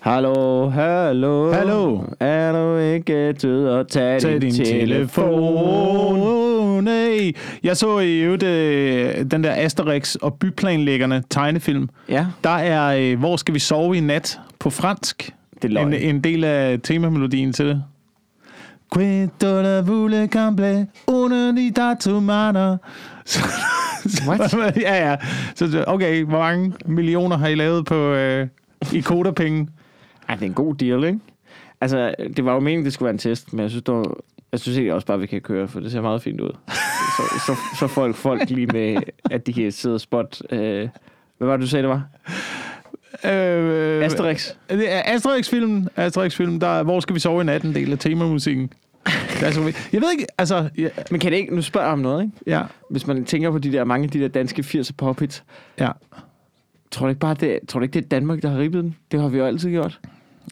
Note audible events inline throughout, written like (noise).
Hallo, hallo. Hallo. Er du ikke død og tag, Tag din telefon. Nej. Jeg så i øvrigt øh, den der Asterix og byplanlæggerne tegnefilm. Ja, Der er øh, Hvor skal vi sove i nat på fransk. det er. En, en del af temamelodien til det. Quito la vule camble, una di tomater. What? (laughs) ja, ja. Så, okay, hvor mange millioner har I lavet på øh, i kodapenge? Ej, det er en god deal, ikke? Altså, det var jo meningen, det skulle være en test, men jeg synes, var, jeg synes egentlig også bare, vi kan køre, for det ser meget fint ud. Så, så, så folk, folk lige med, at de kan sidde og spot. Øh, hvad var det, du sagde, det var? Øh, Asterix. Det er Asterix-filmen, Asterix-filmen, der er, hvor skal vi sove i nat, en del af temamusikken. Det så vildt. jeg ved ikke, altså, ja, Men kan det ikke, nu spørger jeg om noget, ikke? ja, Hvis man tænker på de der, mange af de der danske 80'er pophits, ja. tror du ikke bare, det, tror du ikke, det er Danmark, der har ribbet den? Det har vi jo altid gjort.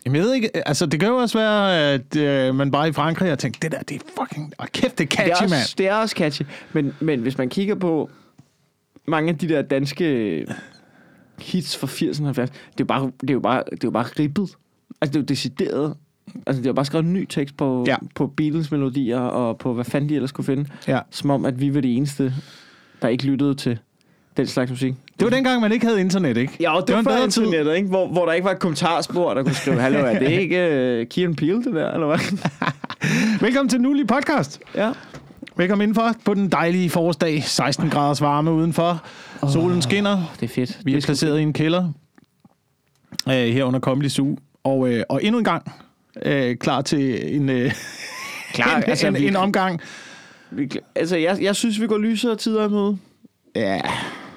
Jamen, jeg ved ikke, altså, det kan jo også være, at øh, man bare i Frankrig har tænkt, det der, det er fucking, oh, kæft, det er Det er, catchy, også, mand. det er også catchy. Men, men hvis man kigger på mange af de der danske hits fra 80'erne og 70'erne, det er jo bare, det er jo bare, det er jo bare ribbet. Altså, det er jo decideret. Altså, det er jo bare skrevet en ny tekst på, Ja. på Beatles-melodier og på hvad fanden de ellers kunne finde. Ja. Som om, at vi var de eneste, der ikke lyttede til den slags musik. Det var dengang, man ikke havde internet, ikke? Ja, og det, Det var var før internettet, ikke? Hvor, hvor der ikke var et kommentarspor, der kunne skrive, hallo, er det ikke uh, Kieran Peele, det der, eller hvad? (laughs) Velkommen til Nulig Podcast. ja. Velkommen indenfor på den dejlige forårsdag. 16 graders varme udenfor. Solen skinner. Det er fedt. Vi er placeret i en kælder øh, her under Comedy Zoo. Og, øh, og endnu en gang øh, klar til en, øh, (laughs) Klar, (laughs) en, altså, en, vi- en omgang. Vi, altså, jeg, jeg synes, vi går lysere tider i møde. Ja,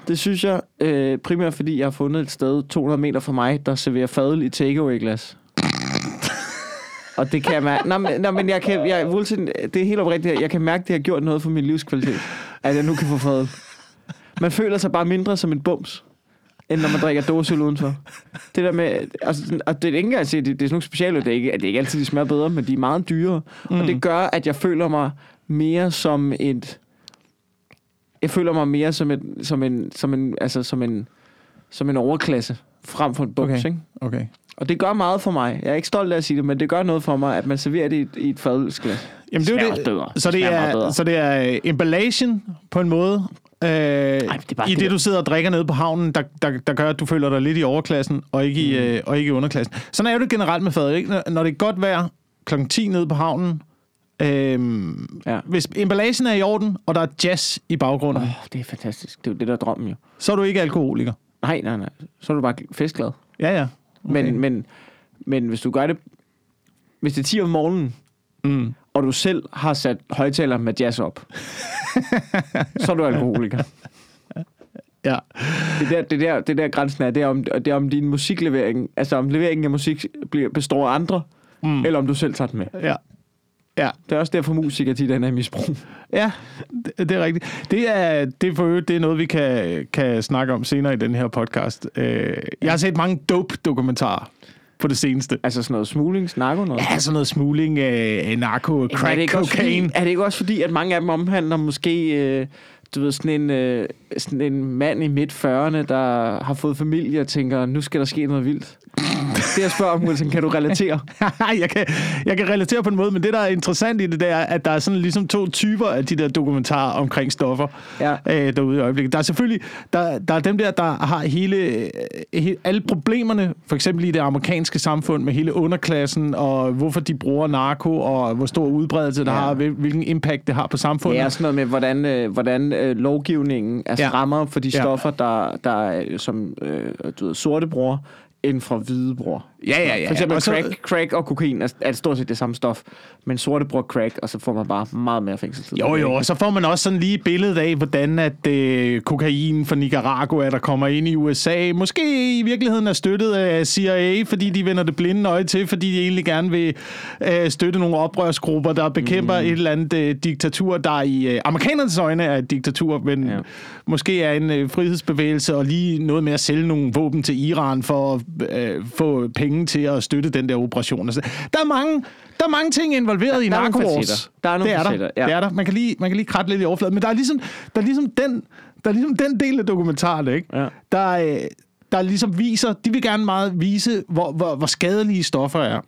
Det synes jeg, øh, primært fordi jeg har fundet et sted 200 meter fra mig, der serverer fadel i takeaway-glas. Og det kan jeg mærke. Nå, men, nå, men jeg kan, jeg, det er helt oprigtigt. Jeg kan mærke, det har gjort noget for min livskvalitet. At jeg nu kan få fadel. Man føler sig bare mindre som en bums, end når man drikker dåseøl udenfor. Det der med, altså, og det er ikke engang at det, det er sådan nogle speciale, det er ikke, det er ikke altid, de smager bedre, men de er meget dyre. Mm. Og det gør, at jeg føler mig mere som et, jeg føler mig mere som, et, som en, som en, altså som en, som en overklasse, frem for en bums, Okay. ikke? okay. Og det gør meget for mig. Jeg er ikke stolt af at sige det, men det gør noget for mig, at man serverer det i et, i et fadelsglas. Jamen, det er jo det. bedre. Så det er, så det er øh, emballagen på en måde. Øh, det er bare I det det, du sidder og drikker nede på havnen, der, der, der gør, at du føler dig lidt i overklassen, og ikke, i, Mm. øh, og ikke i underklassen. Sådan er det generelt med fadøl. Ikke? Når, det er godt vejr klokken 10 nede på havnen, øh, Ja. hvis emballagen er i orden, og der er jazz i baggrunden, Åh, det er fantastisk. Det er jo det, der er drømmen jo. så er du ikke alkoholiker. Nej, nej, nej. Så er du bare festglad. Ja, ja. Okay. Men, men, men hvis du gør det... Hvis det er 10 om morgenen, Mm. og du selv har sat højtaler med jazz op, så er du alkoholiker. (laughs) Ja. Det der, det der, det der grænsen er, det er, om, det er om din musiklevering, altså om leveringen af musik bliver, består af andre, mm. eller om du selv tager den med. Ja. Ja. Det er også derfor, musikere tit er i misbrug. Ja, det, det er rigtigt. Det er, det er for øvrigt, det er noget, vi kan, kan snakke om senere i den her podcast. Øh, jeg har set mange dope-dokumentarer på det seneste. Altså sådan noget smugling, narko noget. Ja, sådan noget smugling af narko, Jamen, er det crack, også cocaine. Fordi, er det ikke også fordi, at mange af dem omhandler måske, øh, du ved, sådan en, øh, sådan en mand i midt 40'erne, der har fået familie og tænker, nu skal der ske noget vildt. Det jeg spørger om, Wilson, kan du relatere? (laughs) jeg, kan, jeg kan relatere på en måde, men det, der er interessant i det, det er, at der er sådan ligesom to typer af de der dokumentarer omkring stoffer Ja. øh, derude i øjeblikket. Der er selvfølgelig, der, der er dem der, der har hele, øh, he, alle problemerne, for eksempel i det amerikanske samfund med hele underklassen, og hvorfor de bruger narko, og hvor stor udbredelse det Ja. har, hvil- hvilken impact det har på samfundet. Det er sådan noget med, hvordan, øh, hvordan øh, lovgivningen er Ja. strammer for de Ja. stoffer, der, der er, som øh, du ved, sorte bruger, end fra Hvidebror. Ja, ja, ja. For eksempel Og så- crack, crack og kokain er, er stort set det samme stof, men sorte bruger crack, og så får man bare meget mere fængselstid. Jo, jo, og så får man også sådan lige et billede af, hvordan at øh, kokain fra Nicaragua, der kommer ind i USA, måske i virkeligheden er støttet af CIA, fordi de vender det blinde øje til, fordi de egentlig gerne vil øh, støtte nogle oprørsgrupper, der bekæmper mm. et eller andet øh, diktatur, der i øh, amerikanernes øjne er et diktatur, men. Ja. måske er en øh, frihedsbevægelse, og lige noget med at sælge nogle våben til Iran for at øh, få penge til at støtte den der operation. Altså, der, er mange, der er mange ting involveret i der er nogle narkowars. Der er nogle det er facetter, der. ja. Det er der. Man kan lige, man kan lige kratte lidt i overfladen. Men der er ligesom, der er ligesom, den, der er ligesom den del af dokumentaren, ikke? Ja. Der, er, øh, der ligesom viser, de vil gerne meget vise, hvor, hvor, hvor skadelige stoffer er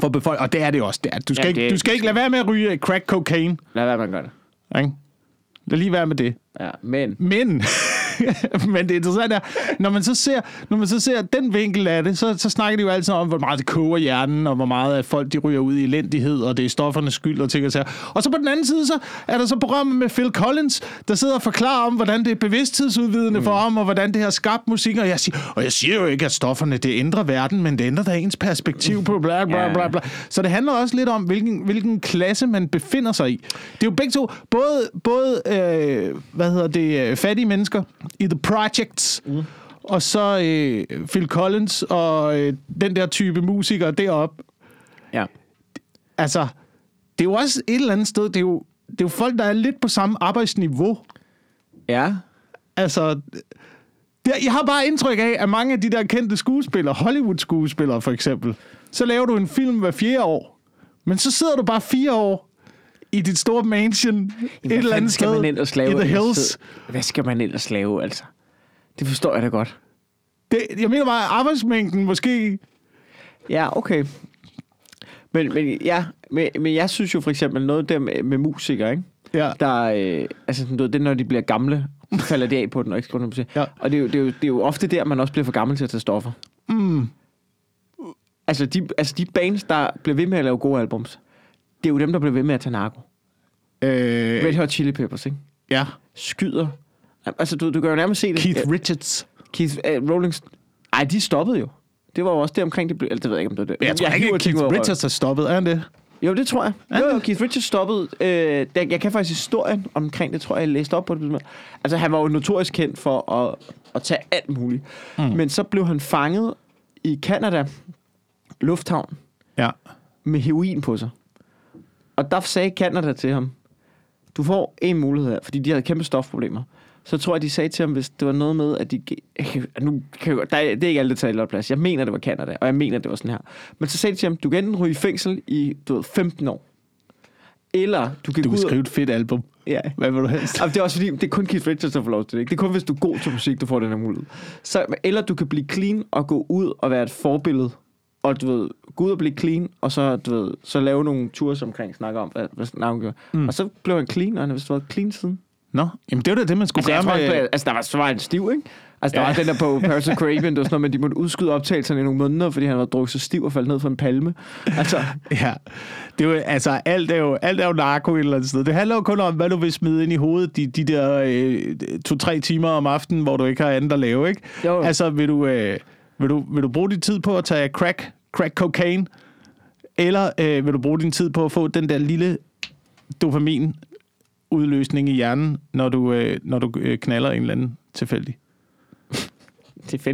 for befolkningen. Og det er det også. Det er. Du, skal Ja, ikke, det- du skal ikke lade være med at ryge crack cocaine. Lad være med at gøre det. Ikke? Lad lige være med det. Ja, men... Men, (laughs) (laughs) men det interessante er, når man så ser, når man så ser den vinkel af det, så, så snakker de jo altid om, hvor meget det koger hjernen, og hvor meget at folk de ryger ud i elendighed, og det er stoffernes skyld og ting og sager. Og så på den anden side, så er der så programmet med Phil Collins, der sidder og forklarer om, hvordan det er bevidsthedsudvidende mm. for ham, og hvordan det har skabt musik. Og jeg, siger, og jeg siger jo ikke, at stofferne det ændrer verden, men det ændrer da ens perspektiv på bla bla bla bla. Så det handler også lidt om, hvilken, hvilken klasse man befinder sig i. Det er jo begge to, både, både øh, hvad hedder det, øh, fattige mennesker i The Projects, mm. og så øh, Phil Collins og øh, den der type musikere deroppe. Ja. Altså, det er jo også et eller andet sted, det er jo, det er jo folk, der er lidt på samme arbejdsniveau. Ja. Altså, det, jeg har bare indtryk af, at mange af de der kendte skuespillere, Hollywood-skuespillere for eksempel, så laver du en film hver fjerde år, men så sidder du bare fire år i dit store mansion et eller andet skal sted man ellers lave? i The? Hills. Hvad skal man ellers lave, altså? Det forstår jeg da godt. Det, jeg mener bare, arbejdsmængden måske... Ja, okay. Men, men, ja, men, men jeg synes jo for eksempel noget der med, med musikere, ikke? Ja, Der, øh, altså sådan, du ved, det er, når de bliver gamle, falder de af på den, og ikke skal musik. Ja. Og det er, jo, det, er jo, det er jo ofte der, man også bliver for gammel til at tage stoffer. mm, Altså de, altså de bands, der bliver ved med at lave gode albums, det er jo dem, der bliver ved med at tage narko. øh, Red Hot Chili Peppers, ikke? ja. Skyder. Altså, du, du kan jo nærmest se det. Keith Richards. Keith uh, Rolling... Ej, de stoppede jo. Det var jo også det omkring, det blev... Eller, det ved jeg ikke, om det var det. Jeg tror ikke, hiver at Keith. Richards har stoppet, er han det? Jo, det tror jeg. Er Jo, jo? Keith Richards stoppede. Øh, der, jeg kan faktisk historien omkring det, tror jeg, jeg læste op på det. Altså, han var jo notorisk kendt for at, at tage alt muligt. Mm. Men så blev han fanget i Canada, lufthavn, Ja. med heroin på sig. Og der sagde Canada til ham, du får en mulighed her, fordi de havde kæmpe stofproblemer. Så tror jeg, de sagde til ham, hvis det var noget med, at de... Nu kan jeg, der er, det er ikke alle detaljer på plads. Jeg mener, det var Canada, og jeg mener, det var sådan her. Men så sagde de til ham, du kan enten ryge i fængsel i du ved, 15 år, eller du kan Du kan skrive et fedt album. Ja. Hvad vil du helst? Jamen, det er også fordi, det er kun Keith Richards, der får lov til det. Ikke? Det er kun, hvis du er god til musik, du får den her mulighed. Så, eller du kan blive clean og gå ud og være et forbillede. Og du ved, gå ud og blive clean, og så, du ved, så lave nogle tours omkring, snakke om, hvad, hvad navn gjorde. Mm. Og så blev han clean, og han har vist været clean siden. Nå, jamen det var da det, man skulle Altså, gøre tror, med... med... altså der var, så var han stiv, ikke? Altså, der Ja. var den der på Paris of Caribbean, det var sådan noget, men de måtte udskyde optagelserne i nogle måneder, fordi han var drukket så stiv og faldt ned fra en palme. Altså, (laughs) Ja, det er jo, altså, alt er jo, alt er jo narko et eller andet sted. Det handler jo kun om, hvad du vil smide ind i hovedet de, de der øh, to-tre timer om aftenen, hvor du ikke har andet at lave, ikke? Jo. Altså, vil du, øh, vil, du, vil du bruge din tid på at tage crack, crack cocaine, eller øh, vil du bruge din tid på at få den der lille dopamin udløsning i hjernen, når du, øh, når du øh, knaller en eller anden tilfældig? (laughs) det-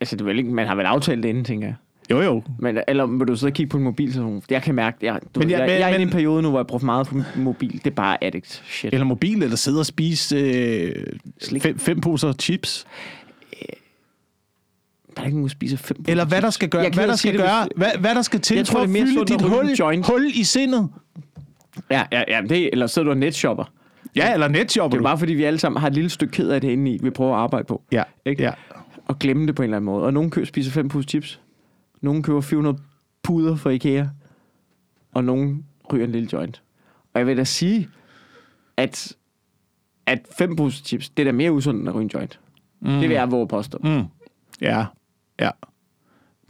Altså, det er vel ikke, man har vel aftalt det inden, tænker jeg. Jo, jo. Men, eller vil du sidde og kigge på en mobiltelefon? Jeg kan mærke, jeg, du, Men jeg- jeg, men- jeg, er i en periode nu, hvor jeg bruger meget på mobil. Det er bare addict shit. Eller mobil, eller sidde og spise øh, Slik. fem, fem poser chips. Der er ikke nogen, der spiser fem Eller hvad der skal gøre, hvad der skal det, gøre, hvis- hvad, hvad der skal til Jeg tror, for at fylde dit hul, joint. hul i sindet. Ja, ja, ja det, eller så er du en netshopper. Ja, eller netshopper Det er bare, fordi vi alle sammen har et lille stykke ked af det inde i, vi prøver at arbejde på. Ja, Ikke? ja. Og glemme det på en eller anden måde. Og nogen køber, spiser fem pus chips. Nogen køber 400 puder fra Ikea. Og nogen ryger en lille joint. Og jeg vil da sige, at, at fem pus chips, det er da mere usundt end at ryge en joint. Mm. Det vil jeg våge at påstå. Mm. Ja, ja.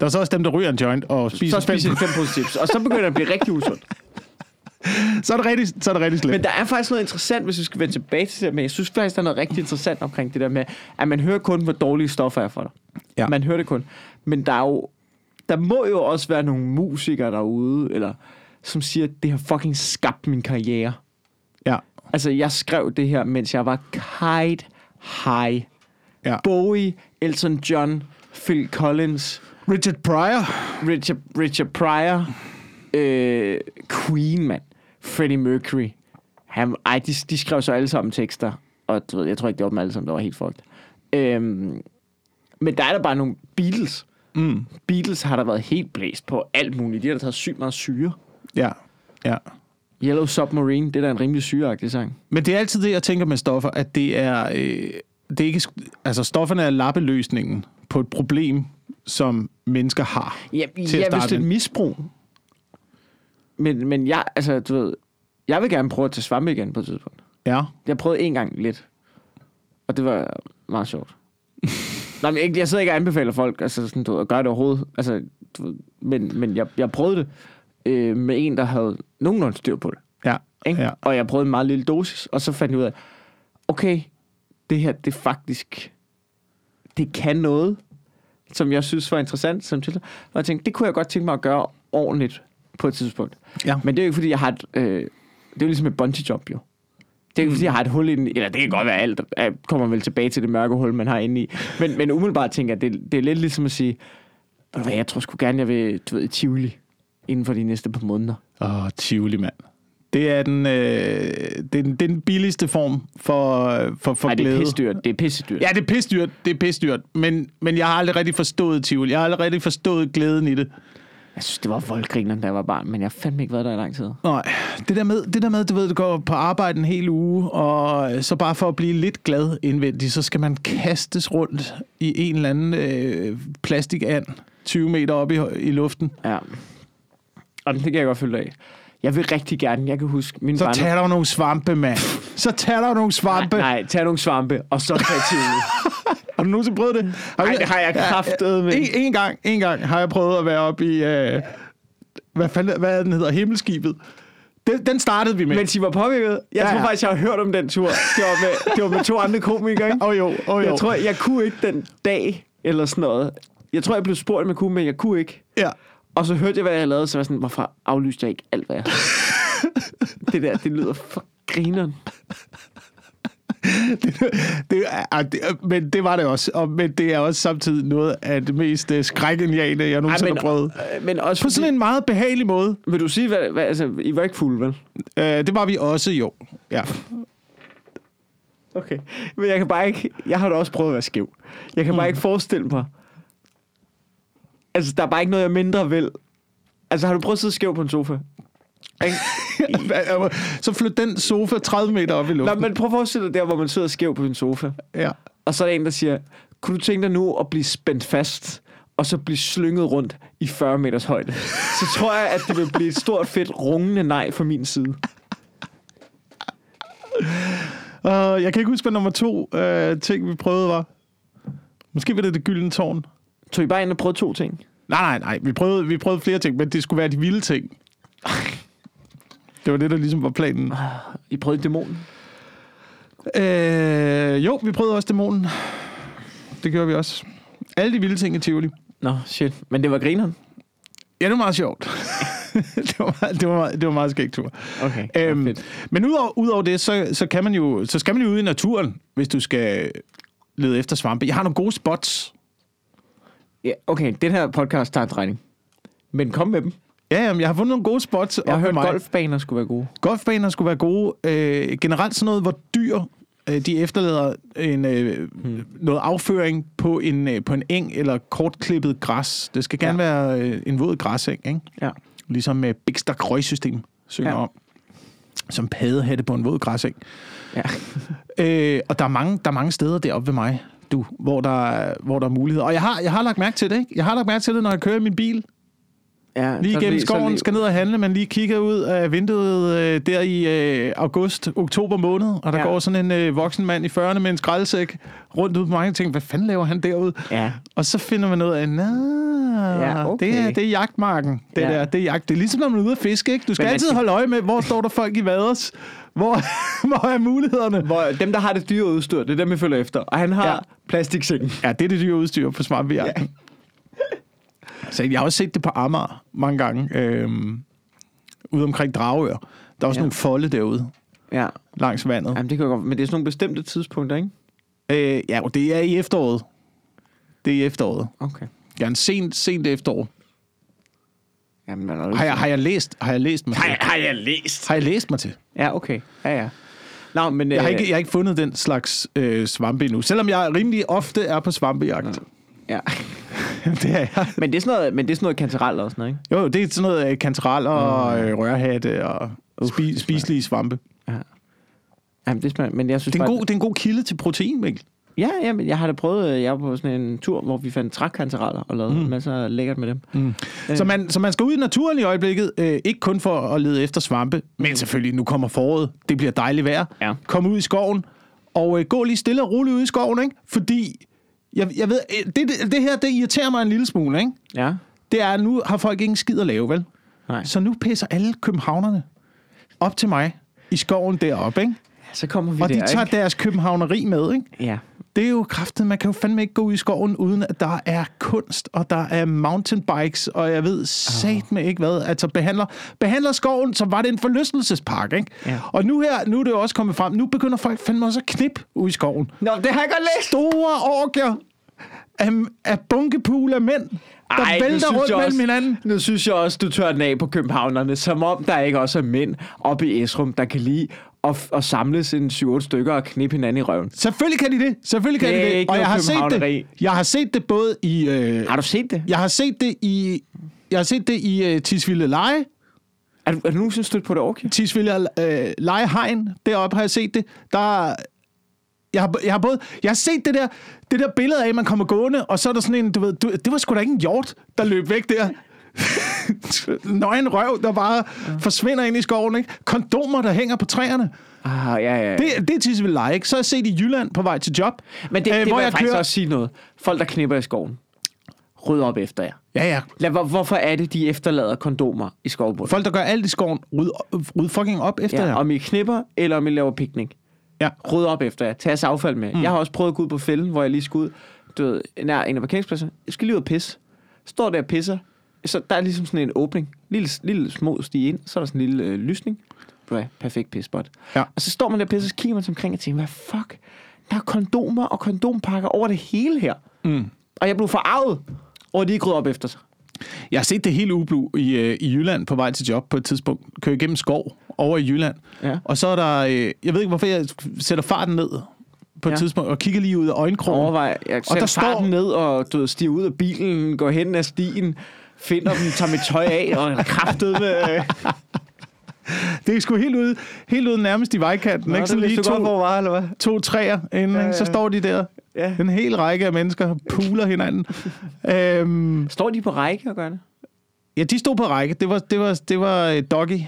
Der er så også dem, der ryger en joint og spiser Så fem. spiser fem pus chips. Og så begynder det at blive rigtig usundt. (laughs) Så er det rigtig, så er det rigtig slemt. Men der er faktisk noget interessant, hvis vi skal vende tilbage til det. Men jeg synes faktisk, der er noget rigtig interessant omkring det der med, at man hører kun, hvor dårlige stoffer er for dig. Ja. Man hører det kun. Men der er jo, der må jo også være nogle musikere derude, eller som siger, det har fucking skabt min karriere. Ja, Altså, jeg skrev det her, mens jeg var kite high. ja. Bowie, Elton John, Phil Collins, Richard Pryor. Richard, Richard Pryor, øh, Queen, mand. Freddie Mercury. Han, ej, de, de skrev så alle sammen tekster, og du ved, jeg tror ikke, det var dem alle sammen, der var helt fucked. Øhm, men der er der bare nogle Beatles. Mm. Beatles har der været helt blæst på alt muligt. De har da taget sygt meget syre. Ja, ja. Yellow Submarine, det er da en rimelig syreagtig sang. Men det er altid det, jeg tænker med stoffer, at det er... Øh, det er ikke, altså stofferne er lappeløsningen på et problem, som mennesker har. Ja, til at ja hvis det er et misbrug. Men, men jeg, altså, du ved, jeg vil gerne prøve at tage svampe igen på et tidspunkt. Ja. Jeg prøvede en gang lidt. Og det var meget sjovt. (laughs) Nej, men ikke, jeg sidder ikke og anbefaler folk altså, sådan, du, ved, at gøre det overhovedet. Altså, du, ved, men men jeg, jeg prøvede det øh, med en, der havde nogenlunde styr på det. Ja. Ikke? Ja. Og jeg prøvede en meget lille dosis, og så fandt jeg ud af, okay, det her, det faktisk, det kan noget, som jeg synes var interessant. Som til, og jeg tænkte, det kunne jeg godt tænke mig at gøre ordentligt på et tidspunkt. Ja. Men det er jo ikke, fordi jeg har et, øh, det er jo ligesom et bungee jump, jo. Det er ikke, fordi jeg har et hul i den, eller det kan godt være alt, jeg kommer vel tilbage til det mørke hul, man har inde i. Men, men umiddelbart tænker jeg, det, det er lidt ligesom at sige, "Ved du hvad, jeg tror sgu gerne, jeg vil, du ved, Tivoli inden for de næste par måneder. Åh, Tivoli, mand. Det er den, øh, det, den, det den billigste form for, for, for Nej, det glæde. er pissedyrt. Det er pissedyrt. Ja, det er pisdyrt. Det er pisdyrt. Men, men jeg har aldrig rigtig forstået Tivoli. Jeg har aldrig rigtig forstået glæden i det. Jeg synes, det var voldgrineren, da jeg var barn, men jeg har fandme ikke været der i lang tid. Nej, det der med, det der med du ved, du går på arbejde en hel uge, og så bare for at blive lidt glad indvendigt, så skal man kastes rundt i en eller anden øh, plastikand 20 meter op i, i luften. Ja. Og det kan jeg godt følge af. Jeg vil rigtig gerne, jeg kan huske min Så barndom- tager der nogle svampe, mand. Så tager der nogle svampe. Nej, nej, tag nogle svampe, og så tag Tivoli. (laughs) Har du nogensinde prøvet det? Nej, det har jeg kraftedeme. En, en, gang, en gang har jeg prøvet at være oppe i... Øh, hvad, fanden, hvad den hedder? Himmelskibet. Den, den startede vi med. Men I var påvirket. Jeg Ja, tror ja. faktisk, jeg har hørt om den tur. Det var med, det var med to andre komikere, ikke? Åh oh, jo, åh oh, jo. Jeg tror, jeg kunne ikke den dag, eller sådan noget. Jeg tror, jeg blev spurgt, om jeg kunne, men jeg kunne ikke. Ja. Og så hørte jeg, hvad jeg lavede, så var jeg sådan, hvorfor aflyste jeg ikke alt, hvad jeg (laughs) Det der, det lyder for grineren. (laughs) det, er, det, er- men det var det også. Og, men det er også samtidig noget af det mest øh, skrækindjagende, jeg nogensinde men, har prøvet. øh, men også På sådan en meget behagelig måde. Vil du sige, hvad, hvad altså, I var ikke fulde, vel? Øh, det var vi også, jo. Ja. Okay. Men jeg kan bare ikke... Jeg har da også prøvet at være skæv. Jeg kan bare ikke forestille mig... Altså, der er bare ikke noget, jeg mindre vil. Altså, har du prøvet at sidde skæv på en sofa? Ikke? (laughs) så flyt den sofa 30 meter op i luften. men prøv at forestille dig der, hvor man sidder skæv på en sofa. Ja. Og så er der en, der siger, kunne du tænke dig nu at blive spændt fast, og så blive slynget rundt i 40 meters højde? (laughs) Så tror jeg, at det vil blive et stort, fedt, rungende nej fra min side. Uh, jeg kan ikke huske, hvad nummer to uh, ting, vi prøvede var. Måske var det det gyldne tårn. Tog I bare ind og prøvede to ting? Nej, nej, nej. Vi prøvede, vi prøvede flere ting, men det skulle være de vilde ting. Det var det, der ligesom var planen. I prøvede dæmonen? Øh, jo, vi prøvede også dæmonen. Det gjorde vi også. Alle de vilde ting i Tivoli. Nå, shit. Men det var grineren? Ja, det var meget sjovt. (laughs) det, var, meget- det, var, meget- det var meget skægt tur. Okay, Øhm, fedt. men udover, udover det, så, så, kan man jo, så skal man jo ud i naturen, hvis du skal lede efter svampe. Jeg har nogle gode spots. Ja, okay, den her podcast tager en drejning. Men kom med dem. Ja, jamen, jeg har fundet nogle gode spots. Jeg har hørt, mig. golfbaner skulle være gode. Golfbaner skulle være gode. Øh, generelt sådan noget, hvor dyr øh, de efterlader en, øh, Hmm. noget afføring på en, øh, på en eng eller kortklippet græs. Det skal gerne ja. være øh, en våd græseng, ikke? Ja. Ligesom med Big Stack Røgsystem synger ja. om. Som paddehatte på en våd græseng. Ja. Øh, og der er, mange, der er mange steder deroppe ved mig, du, hvor der, er- hvor der er muligheder. Og jeg har, jeg har lagt mærke til det, ikke? Jeg har lagt mærke til det, når jeg kører i min bil. ja Lige gennem skoven, lige- skal ned og handle, men lige kigger ud af vinduet øh, der i øh, august, oktober måned, og der Ja. går sådan en øh, voksen mand i 40'erne med en skraldesæk rundt ud på mange ting. Hvad fanden laver han derude? Ja. Og så finder man ud af, nej, Ja, okay. det, er, det er jagtmarken. Det, Ja. der, det er jagt. Det er ligesom, når man er ude at fiske, ikke? Du skal Men altid skal- holde øje med, hvor står der folk i vaders? Hvor, (laughs) hvor er mulighederne? Hvor dem, der har det dyre udstyr, det er dem, vi følger efter. Og han har ja. Ja. plastiksækken. Ja, det er det dyre udstyr på svampejagten. Ja. Så jeg har også set det på Amager mange gange. Øhm, ude omkring Dragør. Der er også Ja. nogle folde derude Ja. langs vandet. Jamen, det kan godt. Men det er sådan nogle bestemte tidspunkter, ikke? Øh, ja, og det er i efteråret. Det er i efteråret. Okay. Gerne sent, sent efterår. Jamen, man er Har jeg, har jeg læst, har jeg læst mig til? har, har jeg læst? Har jeg læst mig til? Ja, okay. Ja, ja. Nå, men... Jeg har øh, ikke, jeg har ikke fundet den slags øh, svampe endnu. Selvom jeg rimelig ofte er på svampejagt. Ja. (laughs) det er jeg. Men det er sådan noget, men det er sådan noget kantarel og sådan noget, ikke? Jo, det er sådan noget øh, kantareller og øh, rørhatte og spi, det spiselige svampe. Ja. Jamen, det smager, men jeg synes Det er, en bare... god, det er en god kilde til protein, Mikkel. Ja, jamen, jeg har da prøvet, øh, jeg var på sådan en tur, hvor vi fandt trækkantereller og lavede mm. masser af lækkert med dem. Mm. Så, man, så man skal ud i naturen i øjeblikket, øh, ikke kun for at lede efter svampe, men selvfølgelig, nu kommer foråret, det bliver dejligt vejr. Ja. Kom ud i skoven, og øh, gå lige stille og roligt ud i skoven, ikke? Fordi, jeg, jeg ved, øh, det, det, det her, det irriterer mig en lille smule, ikke? Ja. Det er, at nu har folk ikke en skid at lave, vel? Nej. Så nu pisser alle københavnerne op til mig i skoven deroppe, ikke? Så kommer vi Og der, de tager ikke? deres københavneri med, ikke? Ja. Det er jo kraftet, man kan jo fandme ikke gå ud i skoven, uden at der er kunst, og der er mountainbikes, og jeg ved sat med ikke hvad. Altså behandler, behandler skoven, så var det en forlystelsespark, ikke? Ja. Og nu her, nu er det jo også kommet frem, nu begynder folk fandme også at knip ud i skoven. Nå, det har jeg godt læst. Store orker af, af bunkepul af mænd, der Ej, vælter rundt jeg mellem også- hinanden. Nu synes jeg også, du tør den af på københavnerne, som om der ikke også er mænd oppe i Esrum, der kan lide at, at samles en 7-8 stykker og knippe hinanden i røven. Selvfølgelig kan de det. Selvfølgelig kan Det de det. Og jeg har set det. Jeg har set det både i... Øh, Har du set det? jeg har set det i... Jeg har set det i uh, Tisvilde Leje. Er du, er du nogensinde stødt på det okay? Tisvilde øh, Lejehegn. Deroppe har jeg set det. Der... Jeg har, jeg har både... Jeg har set det der, det der billede af, at man kommer gående, og så er der sådan en, du ved, du, det var sgu da ikke en hjort, der løb væk der. (laughs) Nøgen røv, der bare forsvinder ind i skoven, ikke? Kondomer, der hænger på træerne. Ah, ja, ja. Det, det er Tisvilde Leje, ikke? Så har jeg set i Jylland på vej til job. Men det, øh, det hvor jeg jeg faktisk kører- også sige noget. Folk, der knipper i skoven, ryd op efter jer. Ja, ja. Lad, hvor, hvorfor er det, de efterlader kondomer i skovbunden? Folk, der gør alt i skoven, ryd, ryd fucking op efter Ja, jer. om I knipper, eller om I laver piknik. Ja. Ryd op efter jer. Tag jeres affald med. Mm. Jeg har også prøvet at gå ud på fælden, hvor jeg lige skulle ud, du ved, nær en af parkeringspladserne. Jeg skal lige ud og pisse. Står der og pisser. Så der er ligesom sådan en åbning. Lille, lille små stige ind. Så er der sådan en lille øh, lysning. Er perfekt pissespot. Ja. Og så står man der og pisser, så kigger man sig omkring og tænker, hvad fuck? Der er kondomer og kondompakker over det hele her. Mm. Og jeg blev forarvet over, at de ikke op efter sig. Jeg har set det hele ublu i, øh, i Jylland på vej til job på et tidspunkt. Kører igennem skov over i Jylland. Ja. Og så er der... Øh, jeg ved ikke, hvorfor jeg sætter farten ned på et Ja. tidspunkt og kigger lige ud af øjenkrogen. Overvej, jeg Og der står- ned og du ved, stiger ud af bilen, går hen ad stien, finder dem, tager mit tøj af og kraftet med... Det er sgu helt ude, helt ude nærmest i vejkanten. ikke? Sådan lige to, hvor var, eller hvad? to træer inden, Ja, ja, Så står de der. Ja. En hel række af mennesker puler hinanden. øhm, Står de på række og gør det? ja, de stod på række. Det var, det var, det var øh, doggy.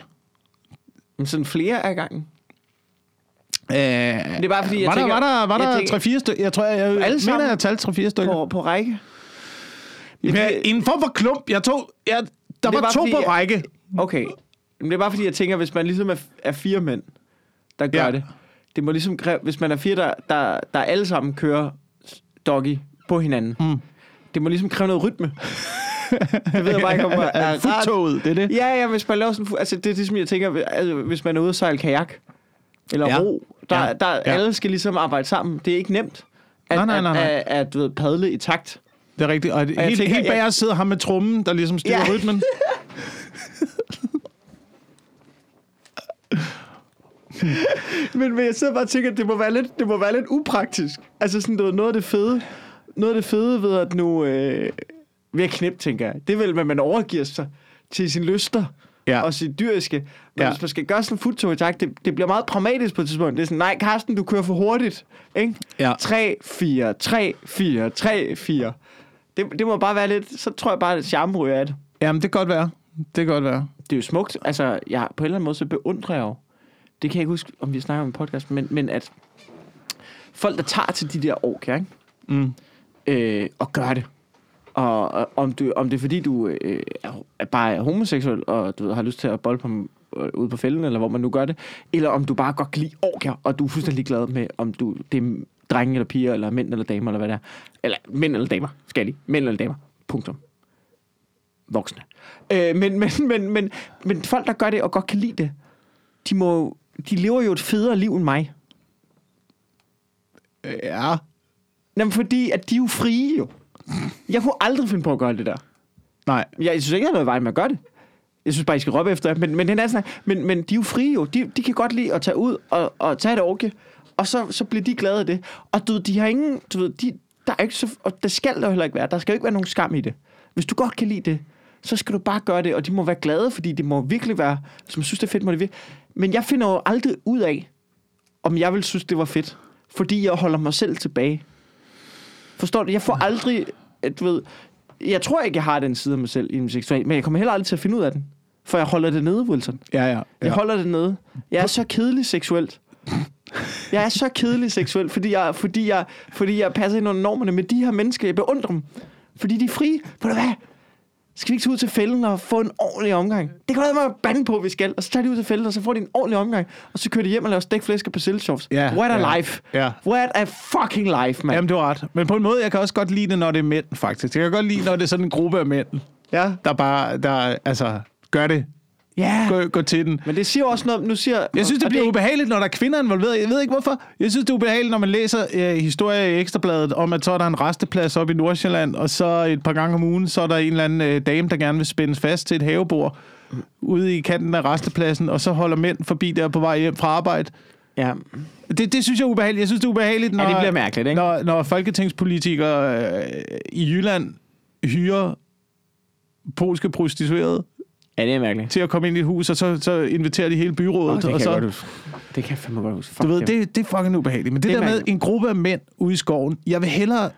Men sådan flere af gangen. Øh, Det er bare fordi, jeg var, tænker... der, var der, var der tænker- 3-4 stykker? Jeg tror, jeg, jeg Alle mener, jeg har talt 3-4 stykker. På, på række? Ja, en form for klump. Jeg tog, jeg, der er var bare to fordi, på jeg- række. Okay. Men det er bare fordi, jeg tænker, hvis man ligesom er, er fire mænd, der gør Ja. det. Det må ligesom kræve, hvis man er fire, der, der, der alle sammen kører doggy på hinanden. Mm. Det må ligesom kræve noget rytme. det ved jeg bare ikke, om (laughs) er, er. Futtoget, det er det. Ja, ja, hvis man laver sådan... Altså, det er det, som jeg tænker, altså, hvis man er ude og sejle kajak, eller Ja. ro, der, Ja. ja. der Ja. alle skal ligesom arbejde sammen. Det er ikke nemt at, Nej, nej, nej, nej. at, at, at du ved, padle i takt. Det er rigtigt. Og, og jeg helt, tænker, helt jeg- bagerst sidder ham med trummen, der ligesom styrer Ja. rytmen. (laughs) Men, men jeg sidder bare og tænker, at det må være lidt, det må være lidt upraktisk. Altså sådan, ved, noget af det fede, noget af det fede ved at nu, øh, ved at knip, tænker jeg, det er vel, at man overgiver sig til sin lyster Ja. og sit dyriske. Men Ja. hvis man skal gøre sådan en futtog i takt, det, det bliver meget pragmatisk på et tidspunkt. Det er sådan, nej, Karsten, du kører for hurtigt. Ikke? Ja. 3, 4, 3, 4, 3, 4. Det, det må bare være lidt, så tror jeg bare, at charme ryger af det. Jamen, det kan godt være. Det kan godt være. Det er jo smukt. Altså, jeg, på en eller anden måde, så beundrer jeg jo. Det kan jeg ikke huske, om vi snakker om en podcast, men, men at folk, der tager til de der orker, ikke? Mm. Øh, og gør det. Og, og om, du, om det er fordi, du øh, er, bare er homoseksuel, og du har lyst til at bolle på, ude på fælden, eller hvor man nu gør det, eller om du bare godt kan lide orker, og du er fuldstændig glad med, om du, det er drenge eller piger, eller mænd eller damer, eller hvad det er. Eller mænd eller damer, skal jeg lige. Mænd eller damer. Punktum. Voksne. Øh, men, men, men, men, men folk, der gør det og godt kan lide det, de, må, de lever jo et federe liv end mig. Ja. Jamen, fordi at de er jo frie jo. Jeg kunne aldrig finde på at gøre det der. Nej. Jeg synes ikke, jeg har noget vej med at gøre det. Jeg synes bare, I skal råbe efter. Men, men, den er sådan, men, men de er jo frie jo. De, de kan godt lide at tage ud og, og tage et orke. Og så, så bliver de glade af det. Og du ved, de har ingen... Du ved, de, der er ikke så, og det skal der heller ikke være. Der skal jo ikke være nogen skam i det. Hvis du godt kan lide det, så skal du bare gøre det. Og de må være glade, fordi det må virkelig være... Som jeg synes, det er fedt, må det virkelig. Men jeg finder jo aldrig ud af, om jeg vil synes, det var fedt. Fordi jeg holder mig selv tilbage. Forstår du? Jeg får aldrig, du ved, jeg tror ikke, jeg har den side af mig selv i min seksualitet, men jeg kommer heller aldrig til at finde ud af den. For jeg holder det nede, Wilson. Ja, ja. Jeg holder det nede. Jeg er så kedelig seksuelt. Jeg er så kedelig seksuelt, fordi jeg, fordi jeg, fordi jeg passer ind under normerne med de her mennesker. Jeg beundrer dem. Fordi de er frie. Ved du hvad? Skal vi ikke tage ud til fælden og få en ordentlig omgang? Det kan være, at bande på, vi skal. Og så tager de ud til fælden, og så får de en ordentlig omgang. Og så kører de hjem og laver stegflæsk og persilleshops. Ja, What a ja, life. ja. What a fucking life, man. Jamen, du har ret. Men på en måde, jeg kan også godt lide det, når det er mænd, faktisk. Jeg kan godt lide, når det er sådan en gruppe af mænd, Ja. der bare, der, altså, gør det. Ja. Gå, gå til den. Men det siger også noget... Nu siger, Jeg synes, det bliver er ubehageligt, når der er kvinder involveret. Jeg ved ikke, hvorfor. Jeg synes, det er ubehageligt, når man læser øh, historie i Ekstrabladet om, at så er der en resteplads op i Nordsjælland, og så et par gange om ugen, så er der en eller anden øh, dame, der gerne vil spændes fast til et havebord ude i kanten af restepladsen, og så holder mænd forbi der på vej hjem fra arbejde. Ja. Det, det synes jeg er ubehageligt. Jeg synes, det er ubehageligt, når, det bliver mærkeligt, ikke? når, når folketingspolitikere øh, i Jylland hyrer polske prostituerede Ja, det er mærkeligt. til at komme ind i et hus, og så, så inviterer de hele byrådet. Oh, det, kan og så, godt det kan jeg fandme godt huske. Du ved, det, det er fucking ubehageligt. Men det, Det er der med en gruppe af mænd ude i skoven, jeg vil hellere...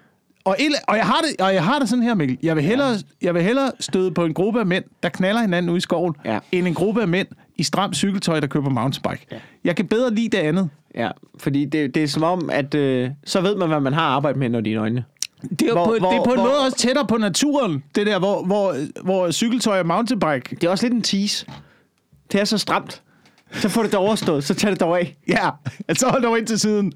Og, el- og, jeg har det, og jeg har det sådan her, Mikkel. Jeg vil, hellere, jeg vil hellere støde på en gruppe af mænd, der knaller hinanden ude i skoven, Ja. end en gruppe af mænd i stramt cykeltøj, der køber mountainbike. Ja. Jeg kan bedre lide det andet. Ja, fordi det, det er som om, at øh, så ved man, hvad man har arbejdet med, når de er øjnene. Det er, Hvor- på, hvor- det er på en hvor- måde også tættere på naturen, det der, hvor, hvor, hvor cykeltøj og mountainbike... Det er også lidt en tease. Det er så stramt. Så får det det overstået, så tag det dog af. Ja, altså hold dog ind til siden.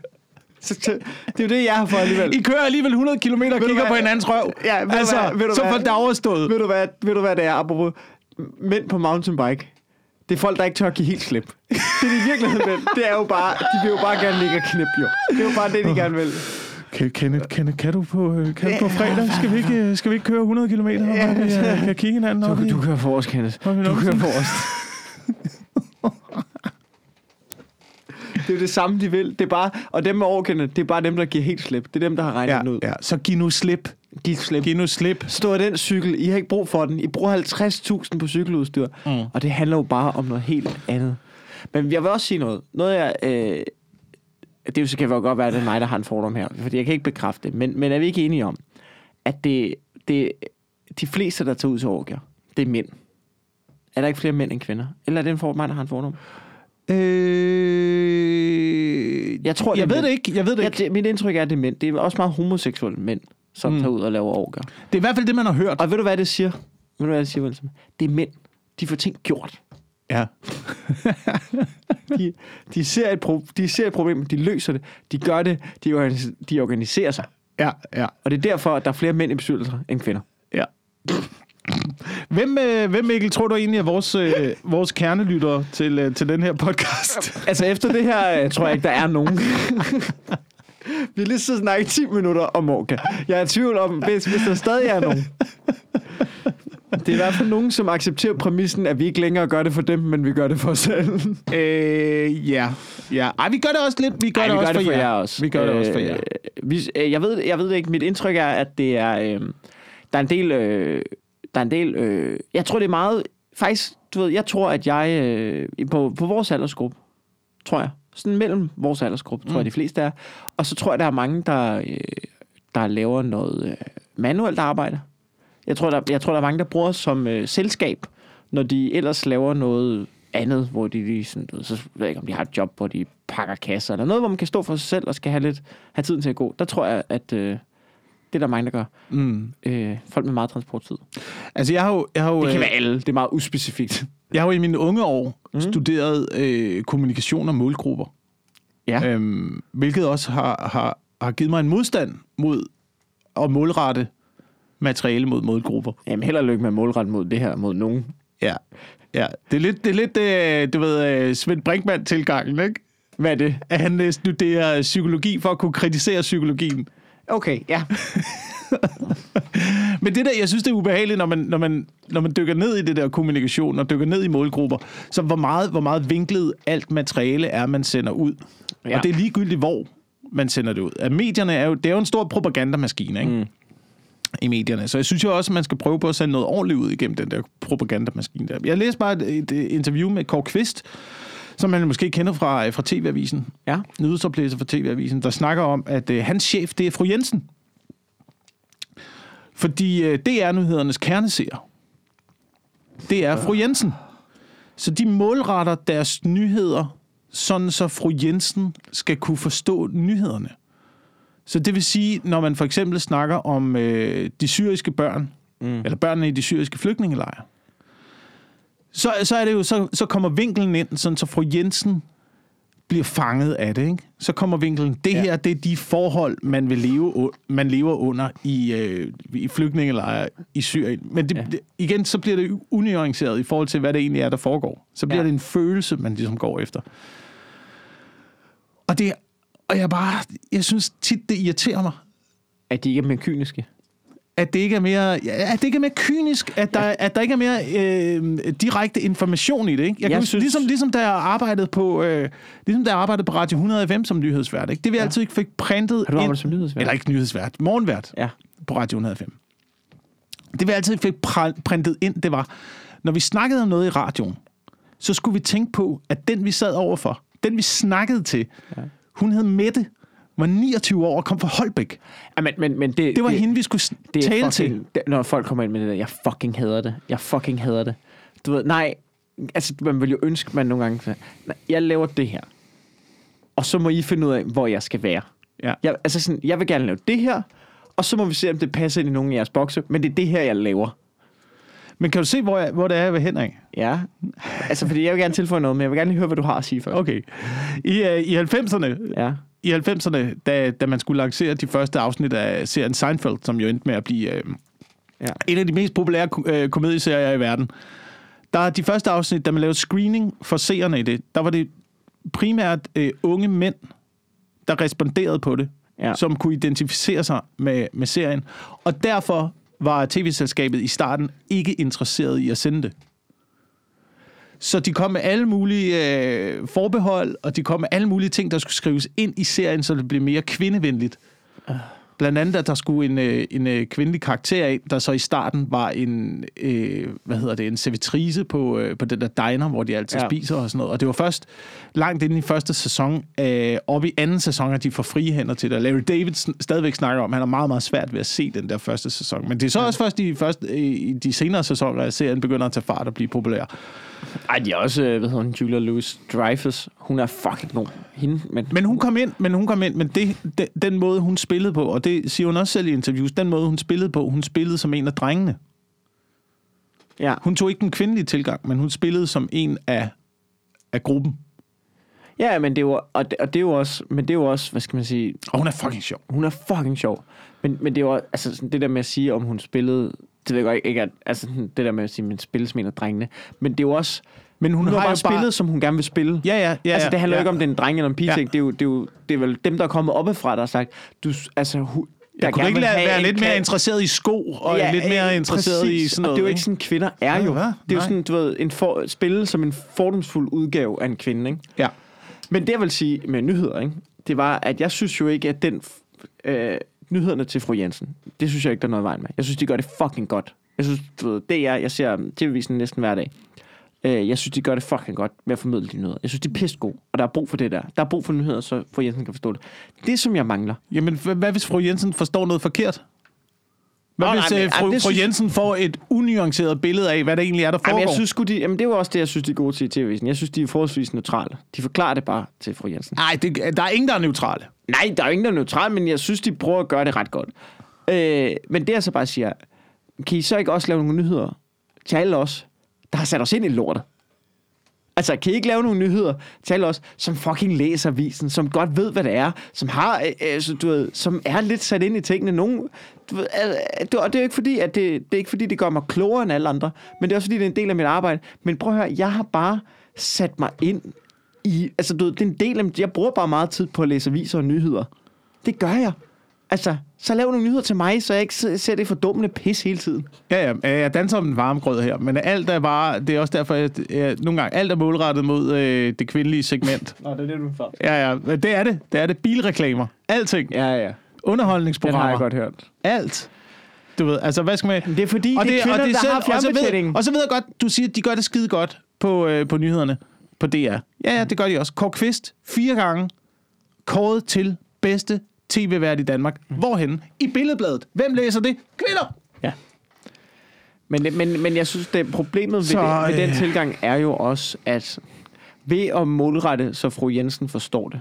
Så, så, det er jo det, jeg har for alligevel. I kører alligevel 100 km og kigger på hinandens røv. Ja, ved du altså, hvad? Ved du så hvad? får det overstået. Ved du, hvad, ved du hvad det er, apropos mænd på mountainbike? Det er folk, der ikke tør at give helt slip. Det er de i virkeligheden, mænd. Det er jo bare, de vil jo bare gerne ligge og knippe, jo. Det er jo bare det, de gerne vil. Kan, Kenneth, Kenneth, kan du på, øh, kan du på fredag? Skal vi ikke, øh, skal vi ikke køre 100 km? Ja, vi øh, kan kigge hinanden op Du, i? du kører for os, Kenneth. Du kører os. (laughs) Det er jo det samme, de vil. Det er bare, og dem med overkendet, det er bare dem, der giver helt slip. Det er dem, der har regnet Ja, ud. ja, så giv nu slip. Giv slip. Giv nu slip. Stå af den cykel. I har ikke brug for den. I bruger 50.000 på cykeludstyr. Mm. Og det handler jo bare om noget helt andet. Men jeg vil også sige noget. Noget jeg... Øh, det så kan jo godt være, at det er mig, der har en fordom her. Fordi jeg kan ikke bekræfte det. Men, men er vi ikke enige om, at det, det, de fleste, der tager ud til orgier, det er mænd. Er der ikke flere mænd end kvinder? Eller er det en for, mig, der har en fordom? Øh, Jeg tror, jeg ved mænd. det ikke. Jeg ved det Ja, ikke. det, mit indtryk er, at det er mænd. Det er også meget homoseksuelle mænd, som mm. tager ud og laver orgier. Det er i hvert fald det, man har hørt. Og ved du, hvad det siger? Ved du, hvad det siger, Wilson? Det er mænd. De får ting gjort. Ja. De, de, ser et pro, de ser et problem, de løser det, de gør det, de, organis- de organiserer sig. Ja, ja, Og det er derfor, at der er flere mænd i bestyrelser end kvinder. ja. Hvem, øh, hvem Mikkel, tror du egentlig er vores, øh, vores kernelyttere til, øh, til den her podcast? (laughs) Altså efter det her, øh, tror jeg ikke, der er nogen. (laughs) Vi har lige så snakket 10 minutter om Orca. Jeg er i tvivl om, hvis, hvis der stadig er nogen. Det er i hvert fald nogen, som accepterer præmissen, at vi ikke længere gør det for dem, men vi gør det for os selv. øh, ja. ja. Ej, vi gør det også lidt. Vi gør, Ej, det, vi også gør det for jer. jer også. Vi gør det også for jer. Øh, Vi, øh, jeg, ved, jeg ved det ikke. Mit indtryk er, at det er... Øh, der er en del... Øh, der er en del... Øh, jeg tror, det er meget... Faktisk, du ved, jeg tror, at jeg... Øh, på, på vores aldersgruppe, tror jeg. Sådan mellem vores aldersgruppe, tror Mm. jeg, de fleste er. Og så tror jeg, der er mange, der, øh, der laver noget øh, manuelt arbejde. Jeg tror, der, jeg tror, der er mange, der bruger som øh, selskab, når de ellers laver noget andet, hvor de lige sådan, du ved, så ved jeg ikke, om de har et job, hvor de pakker kasser, eller noget, hvor man kan stå for sig selv og skal have lidt have tiden til at gå. Der tror jeg, at øh, det er der mange, der gør. Mm. Øh, folk med meget transporttid. Altså, jeg har jo, jeg har jo, Det kan øh, være alle. Det er meget uspecifikt. jeg har jo i mine unge år Mm. studeret øh, kommunikation og målgrupper. Ja. Øhm, hvilket også har, har, har givet mig en modstand mod at målrette materiale mod målgrupper. Jamen, held og lykke med målret mod det her, mod nogen. Ja. Ja, det er lidt, det er lidt øh, du ved, øh, Svend Brinkmann-tilgangen, ikke? Hvad er det? At han øh, studerer psykologi for at kunne kritisere psykologien. Okay, ja. (laughs) Men det der, jeg synes, det er ubehageligt, når man, når man, når man dykker ned i det der kommunikation og dykker ned i målgrupper. Så hvor meget, hvor meget vinklet alt materiale er, man sender ud. Ja. Og det er ligegyldigt, hvor man sender det ud. At medierne er jo, det er jo en stor propagandamaskine, ikke? Mm. I medierne. Så jeg synes jo også, at man skal prøve på at sende noget ordentligt ud igennem den der propagandamaskine der. Jeg læste bare et, et interview med Kåre Kvist, som man måske kender fra, fra TV-avisen. Ja. Nyhedsoplæser fra TV-avisen, der snakker om, at øh, hans chef, det er fru Jensen. Fordi øh, det er nyhedernes kerneseer. Det er fru Jensen. Så de målretter deres nyheder, sådan så fru Jensen skal kunne forstå nyhederne. Så det vil sige, når man for eksempel snakker om øh, de syriske børn, mm. eller børnene i de syriske flygtningelejre, så, så, er det jo, så, så kommer vinkelen ind, sådan så fru Jensen bliver fanget af det. Ikke? Så kommer vinkelen, det Ja. her, det er de forhold, man, vil leve, man lever under i, øh, i flygtningelejre i Syrien. Men det, Ja. det, igen, så bliver det unuanceret i forhold til, hvad det egentlig er, der foregår. Så bliver Ja. det en følelse, man ligesom går efter. Og det og jeg bare, jeg synes tit, det irriterer mig, At de ikke er mere kyniske. at det ikke er mere, at det ikke er mere kynisk, at der, ja. at der ikke er mere øh, direkte information i det. Ikke? Jeg, Jeg kan synes- ligesom, ligesom da jeg arbejdede på, øh, ligesom da jeg arbejdede på Radio 100 FM som nyhedsvært, ikke? det vi ja. altid ikke fik printet Har du arbejdet som nyhedsvært? eller ikke nyhedsvært, morgenvært Ja. på Radio 100 FM. Det vi altid fik pr- printet ind, det var, når vi snakkede om noget i radioen, så skulle vi tænke på, at den vi sad overfor, den vi snakkede til, ja. Hun hed Mette, var 29 år og kom fra Holbæk. Ja, men, men, men det, Det var det, hende, vi skulle det tale fucking, til. Det, når folk kommer ind med det der, jeg fucking hader det. Jeg fucking hader det. Du ved, nej, altså man vil jo ønske, man nogle gange sagde, "Nej, jeg laver det her. Og så må I finde ud af, hvor jeg skal være. Ja. Jeg, altså sådan, jeg vil gerne lave det her, og så må vi se, om det passer ind i nogle af jeres bokse, men det er det her, jeg laver. Men kan du se, hvor, jeg, hvor det er, jeg vil hen af? Ja, altså fordi jeg vil gerne tilføje noget, men jeg vil gerne lige høre, hvad du har at sige først. Okay. I, uh, i 90'erne, Ja, i 90'erne da, da man skulle lancere de første afsnit af serien Seinfeld, som jo endte med at blive uh, ja. en af de mest populære uh, komedieserier i verden, der er de første afsnit, da man lavede screening for seerne i det, der var det primært uh, unge mænd, der responderede på det, Ja. som kunne identificere sig med, med serien. Og derfor var tv-selskabet i starten ikke interesseret i at sende det. Så de kom med alle mulige øh, forbehold, og de kom med alle mulige ting, der skulle skrives ind i serien, så det blev mere kvindevenligt. Ah. Blandt andet, at der skulle en, øh, en øh, kvindelig karakter ind, der så i starten var en, øh, hvad hedder det, en servitrice på, øh, på den der diner, hvor de altid Ja. ja. spiser og sådan noget. Og det var først langt inde i første sæson, øh, op i anden sæson, at de får frie hænder til det. Larry David stadigvæk snakker om, han har meget, meget svært ved at se den der første sæson. Men det er så også først i, første, i de senere sæsoner, at serien begynder at tage fart og blive populær. Ej, de er også, øh, hvad hedder hun, Julia Louis Dreyfus. Hun er fucking god. Hende, men, Men hun kom ind, men hun kom ind, men det, den, den måde, hun spillede på, og det siger hun også selv i interviews, den måde, hun spillede på, hun spillede som en af drengene. ja. Hun tog ikke den kvindelige tilgang, men hun spillede som en af, af gruppen. ja, men det er jo, og det, og det jo også, men det er jo også, hvad skal man sige, Og hun er fucking sjov. hun er fucking sjov. Men, men det er jo også, altså sådan det der med at sige, om hun spillede, det ved jeg godt ikke, at, altså det der med at sige, men spille som en af drengene. Men det er jo også, Men hun, hun, hun har har bare spillet, bare... som hun gerne vil spille. Ja, ja, ja. altså, det handler ja. ikke om, det er en dreng eller en pige. Ja. Det, er jo, det, er jo, det er vel dem, der er kommet oppefra, der har sagt, du, altså, hu, der Jeg kunne ikke lade være lidt mere interesseret i sko, og ja, lidt mere øh, interesseret i præcis. sådan noget. Og det er jo ikke sådan, kvinder er jo. hvad? Det er jo sådan, du ved, en for, spille som en fordomsfuld udgave af en kvinde, ikke? Ja. Men det, jeg vil sige med nyheder, ikke? det var, at jeg synes jo ikke, at den øh, nyhederne til fru Jensen, det synes jeg ikke, der er noget vejen med. Jeg synes, de gør det fucking godt. Jeg synes, du ved, det er, jeg ser tv-visen næsten hver dag. Øh, jeg synes, de gør det fucking godt med at formidle de nyheder. Jeg synes, de er pisse gode, og der er brug for det der. Der er brug for nyheder, så fru Jensen kan forstå det. Det, som jeg mangler, Jamen, hvad hvis fru Jensen forstår noget forkert? Hvad Nå, hvis nej, men- øh, fru, det fru synes- Jensen får et unuanceret billede af, hvad det egentlig er, der foregår? men jeg synes de, jamen, det er jo også det, jeg synes, de er gode til i tv-visen. Jeg synes, de er forholdsvis neutrale. De forklarer det bare til fru Jensen. Nej, der er ingen, der er neutrale. Nej, der er ingen, der er neutral, men jeg synes, de prøver at gøre det ret godt. Øh, men det jeg så bare siger, kan I så ikke også lave nogle nyheder til alle os, der har sat os ind i lortet? Altså, kan I ikke lave nogle nyheder til alle os, som fucking læser avisen, som godt ved, hvad det er, som har, øh, øh, så, du ved, som er lidt sat ind i tingene. Nogen, det, og det er jo ikke fordi, at det, det er ikke fordi, det gør mig klogere end alle andre, men det er også fordi, det er en del af mit arbejde. Men prøv at høre, jeg har bare sat mig ind i, altså du ved, det er en del af, jeg bruger bare meget tid på at læse aviser og nyheder. Det gør jeg. Altså, så lav nogle nyheder til mig, så jeg ikke ser det fordummende pis hele tiden. Ja, ja, jeg danser om en varmgrød her, men alt er bare, det er også derfor, at jeg, nogle gange, alt er målrettet mod øh, det kvindelige segment. Nå, det er det, du for. Ja, ja, det er det. Det er det. Bilreklamer. Alting. Ja, ja. Den har Underholdningsprogrammer. jeg godt hørt. Alt. Du ved, altså hvad skal man... Det er fordi, det er kvinder, der har og, så ved, og så ved jeg godt, du siger, at de gør det skide godt på, øh, på nyhederne på DR. Ja, ja, det gør de også. Kåre Kvist, fire gange kåret til bedste tv-vært i Danmark. Hvorhen? I Billedbladet. Hvem læser det? Kvinder! Men, det- men, men jeg synes, det problemet ved, Så, det, ved den øh, tilgang er jo også, at ved at målrette, så fru Jensen forstår det.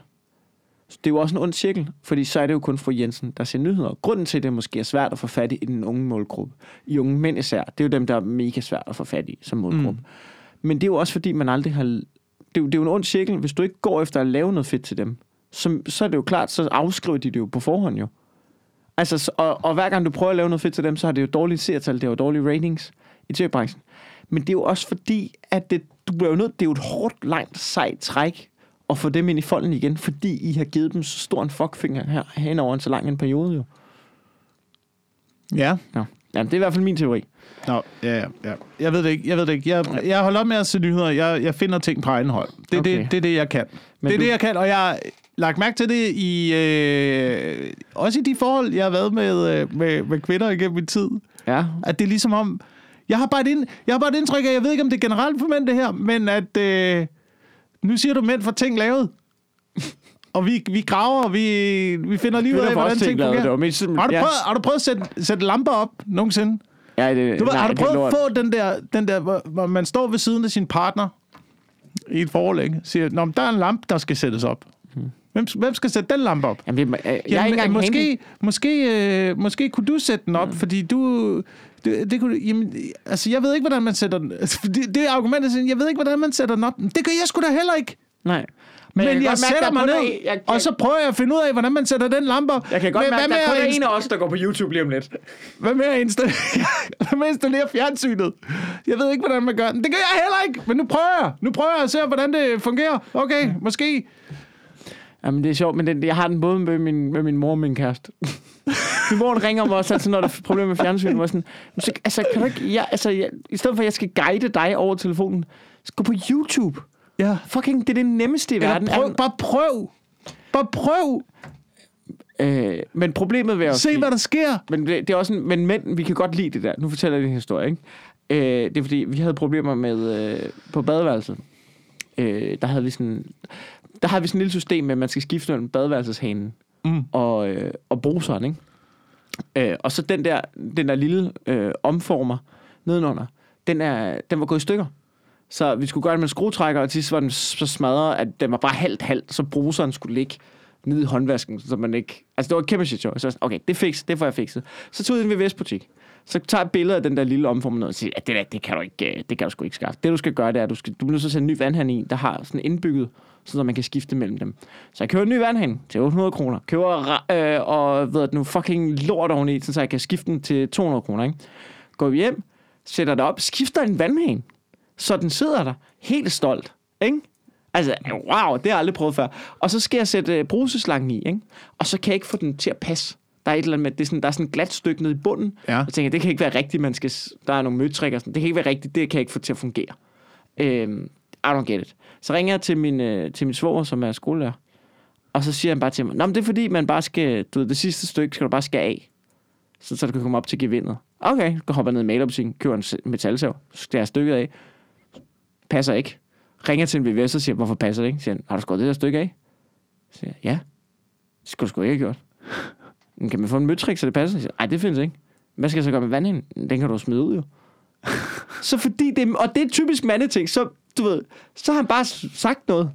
Så det er jo også en ond cirkel, fordi så er det jo kun fru Jensen, der ser nyheder. Grunden til, at det måske er svært at få fat i den unge målgruppe, i unge mænd især, det er jo dem, der er mega svært at få fat i som målgruppe. Mm. Men det er jo også, fordi man aldrig har... Det er, jo, det er jo en ond cirkel. Hvis du ikke går efter at lave noget fedt til dem, så, så er det jo klart, så afskriver de det jo på forhånd jo. Altså, så- og, og hver gang du prøver at lave noget fedt til dem, så har det jo dårlige seertal, det har jo dårlige ratings i tv-branchen. Men det er jo også fordi, at det, du bliver jo nødt, det er jo et hårdt, langt, sejt træk at få dem ind i folden igen, fordi I har givet dem så stor en fuckfinger her hen over en så lang en periode jo. Ja. Nå. Jamen, det er i hvert fald min teori. Nå, ja, ja, ja. Jeg ved det ikke. Jeg ved det ikke. Jeg, jeg holder op med at se nyheder. Jeg, jeg finder ting på egen hånd. Det Okay. det, det, er det, jeg kan. Men det er du- det, jeg kan, og jeg har lagt mærke til det i... Øh, også i de forhold, jeg har været med, øh, med, med kvinder igennem min tid. Ja. At det er ligesom om... Jeg har bare et, ind, jeg har bare et indtryk af, jeg ved ikke, om det er generelt for mænd, det her, men at... Øh, nu siger du mænd for ting lavet. Og vi, vi graver, og vi, vi finder lige ud af, får hvordan ting ting fungerer. Det var mest simpelthen- Har du ja. prøvet, har du prøvet at sætte, sætte lamper op nogensinde? Ja, det, Du, nej, har du det prøvet at lort. få den der, den der hvor, hvor man står ved siden af sin partner i et ikke? Siger, Nå, men der er en lampe, der skal sættes op. Hvem, hvem skal sætte den lampe op? Jamen, jeg, jeg er ikke måske, måske, øh, måske kunne du sætte den op, mm. fordi du... Det, det kunne, jamen, altså, jeg ved ikke, hvordan man sætter den. Altså, det, det er argumentet, sådan, jeg ved ikke, hvordan man sætter den op. Det gør jeg sgu da heller ikke. Nej. Men, kan men jeg, mærke, sætter der mig ned, er en- jeg, og så prøver jeg at finde ud af, hvordan man sætter den lampe op. Jeg kan godt Men mærke, hvad der kun at er en af os, der går på YouTube lige om lidt. Hvad med at installere, (laughs) hvad med at installere fjernsynet? Jeg ved ikke, hvordan man gør den. Det gør jeg heller ikke, men nu prøver jeg. Nu prøver jeg at se, hvordan det fungerer. Okay, måske. Jamen, det er sjovt, men det, jeg har den både med min, med min mor og min kæreste. (laughs) min mor den ringer mig også altid, når der er problemer med fjernsynet. Jeg sådan, "Men så, altså, kan du ikke, jeg, altså, jeg, i stedet for, at jeg skal guide dig over telefonen, så gå på YouTube. Ja. Fucking, det er det nemmeste i verden. Eller prøv, bare prøv. Bare prøv. Øh, men problemet ved at... Se, hvad der sker. Men det, det er også en, men mænd, vi kan godt lide det der. Nu fortæller jeg din historie, ikke? Øh, det er fordi, vi havde problemer med øh, på badeværelset. Øh, der havde vi sådan der havde vi sådan et lille system med, at man skal skifte mellem badeværelseshanen Mm. og, øh, og bruseren, ikke? Øh, og så den der, den der lille øh, omformer nedenunder, den, er, den var gået i stykker. Så vi skulle gøre det med en skruetrækker, og til sidst var den så smadret, at den var bare halvt halvt, så bruseren skulle ligge nede i håndvasken, så man ikke... Altså, det var et kæmpe shit show. Så jeg sådan, okay, det, fix, det får jeg fikset. Så tog jeg den ved Vestbutik. Så tager jeg et billede af den der lille omformer ned og siger, at det der, det kan du ikke, øh, det kan du sgu ikke skaffe. Det du skal gøre, det er, at du, skal, du bliver nødt til at sætte en ny vandhane i, der har sådan indbygget, så man kan skifte mellem dem. Så jeg køber en ny vandhane til 800 kroner. Køber øh, og ved du, nu fucking lort oveni, så jeg kan skifte den til 200 kroner. Ikke? Går vi hjem, sætter det op, skifter en vandhane, så den sidder der helt stolt. Ikke? Altså, wow, det har jeg aldrig prøvet før. Og så skal jeg sætte øh, bruseslangen i, ikke? og så kan jeg ikke få den til at passe. Der er et eller andet med, det er sådan, der er sådan et glat stykke nede i bunden. Ja. Jeg tænker, det kan ikke være rigtigt, man skal, der er nogle møtrikker, sådan. det kan ikke være rigtigt, det kan jeg ikke få til at fungere. Øhm, I don't get it. Så ringer jeg til min, øh, til min svoger, som er skolelærer, og så siger han bare til mig, Nå, men det er fordi, man bare skal, du ved, det sidste stykke skal du bare skære af, så, så du kan komme op til gevindet. Okay, så hopper jeg ned i malerbutikken, køber en metalsav, skærer stykket af, passer ikke. Ringer til en VVS og siger, hvorfor passer det ikke? Siger han, har du skåret det der stykke af? Så siger jeg, ja. Det skulle du sgu ikke have gjort. Men kan man få en møtrik, så det passer? Jeg siger, Nej, det findes ikke. Hvad skal jeg så gøre med vandhænden? Den kan du smide ud, jo. (laughs) så fordi det, og det er typisk mandeting, så, du ved, så har han bare sagt noget.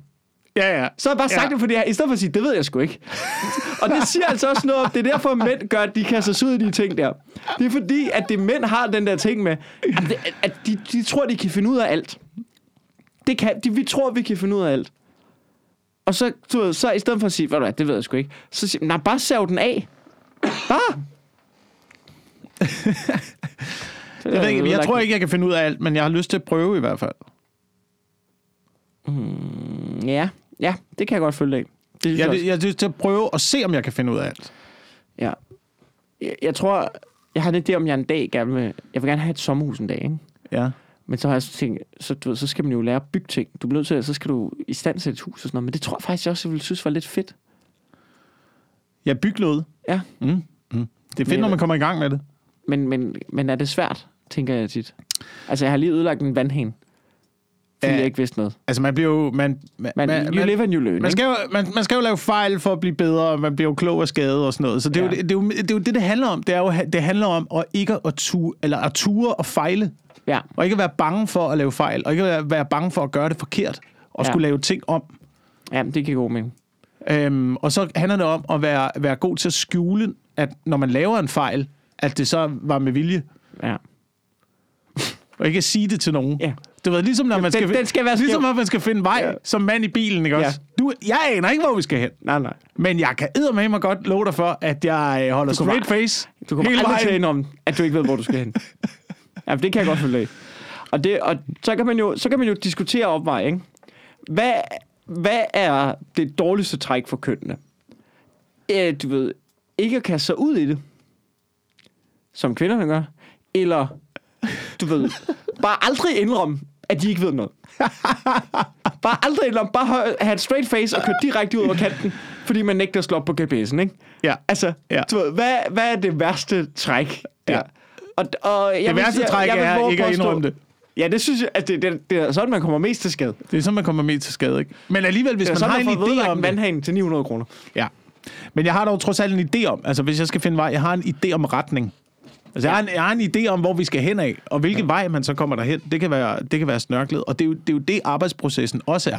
Ja, ja. Så har jeg bare sagt Ja. det, fordi jeg, i stedet for at sige, det ved jeg sgu ikke. (laughs) og det siger altså også noget om, det er derfor, at mænd gør, at de kaster sig ud i de ting der. Det er fordi, at det mænd har den der ting med, at, det, at de, de tror, de kan finde ud af alt. Det kan, de, vi tror, vi kan finde ud af alt. Og så, du ved, så i stedet for at sige, ved du hvad, det ved jeg sgu ikke, så siger nej, bare sav den af. Bare. (laughs) Jeg, ved ikke, jeg tror ikke, jeg kan finde ud af alt, men jeg har lyst til at prøve i hvert fald. Ja, ja, det kan jeg godt følge af. Det synes jeg, Jeg, jeg til at prøve og se, om jeg kan finde ud af alt. Ja. Jeg, jeg tror, jeg har lidt det, om jeg en dag gerne vil... Jeg vil gerne have et sommerhus en dag, ikke? Ja. Men så har jeg så tænkt, så, du ved, så skal man jo lære at bygge ting. Du bliver nødt til, så skal du i stand til et hus og sådan noget. Men det tror jeg faktisk jeg også, jeg ville synes var lidt fedt. Jeg bygger noget. Ja. Mm. Mm. Det er fedt, Men- når man kommer i gang med det. Men, men, men er det svært, tænker jeg tit. Altså, jeg har lige ødelagt en vandhane. Fordi Ja. jeg ikke vidste noget. Altså, man bliver jo... Man, man, Man, man, you live and you learn, man, skal jo, man, man skal jo lave fejl for at blive bedre, og man bliver jo klog af skade og sådan noget. Så det er, Ja. jo, det, det, er jo, det er jo det, det handler om. Det, er jo, det handler om at ikke at ture, eller at ture og fejle. Ja. Og ikke at være bange for at lave fejl. Og ikke at være, være bange for at gøre det forkert. Og Ja. skulle lave ting om. ja, det giver god mening. Øhm, og så handler det om at være, være god til at skjule, at når man laver en fejl, at det så var med vilje. Ja. Og ikke at sige det til nogen. Ja. Du ved, ligesom når man den- skal, den skal være ligesom når man skal finde vej Ja. som mand i bilen, ikke Ja. også? Du, jeg aner ikke, hvor vi skal hen. Nej, nej. Men jeg kan med mig godt love dig for, at jeg øh, holder Du straight face Du kommer hele aldrig til at vejen. indrømme, at du ikke ved, hvor du skal hen. (laughs) Ja, det kan jeg godt følge af. Og, det, og så, kan man jo, så kan man jo diskutere opvej, ikke? Hvad, hvad er det dårligste træk for kønnene? Øh, du ved, ikke at kaste sig ud i det, som kvinderne gør, eller, du ved, bare aldrig indrømme, at de ikke ved noget. (laughs) Bare aldrig indrømme, bare have- et straight face og køre direkte ud over kanten, fordi man nægter at slå op på GPS'en, ikke? Ja. Altså, Ja. ja. du ved, hvad, hvad er det værste træk der? Ja. Og, og jeg Det vil værste sige- træk jeg vil er ikke at indrømme det. Ja, det synes jeg, at det, det, det er sådan, man kommer mest til skade. Det er sådan, man kommer mest til skade, ikke? Men alligevel, hvis man sådan, har en idé om en det... vandhane til 900 kroner. Ja. Men jeg har dog trods alt en idé om, altså hvis jeg skal finde vej, jeg har en idé om retning. Altså, jeg, har en, jeg har en idé om, hvor vi skal hen af, og hvilken vej man så kommer derhen. Det kan være, det kan være snørklet, og det er, jo, det er jo det, arbejdsprocessen også er.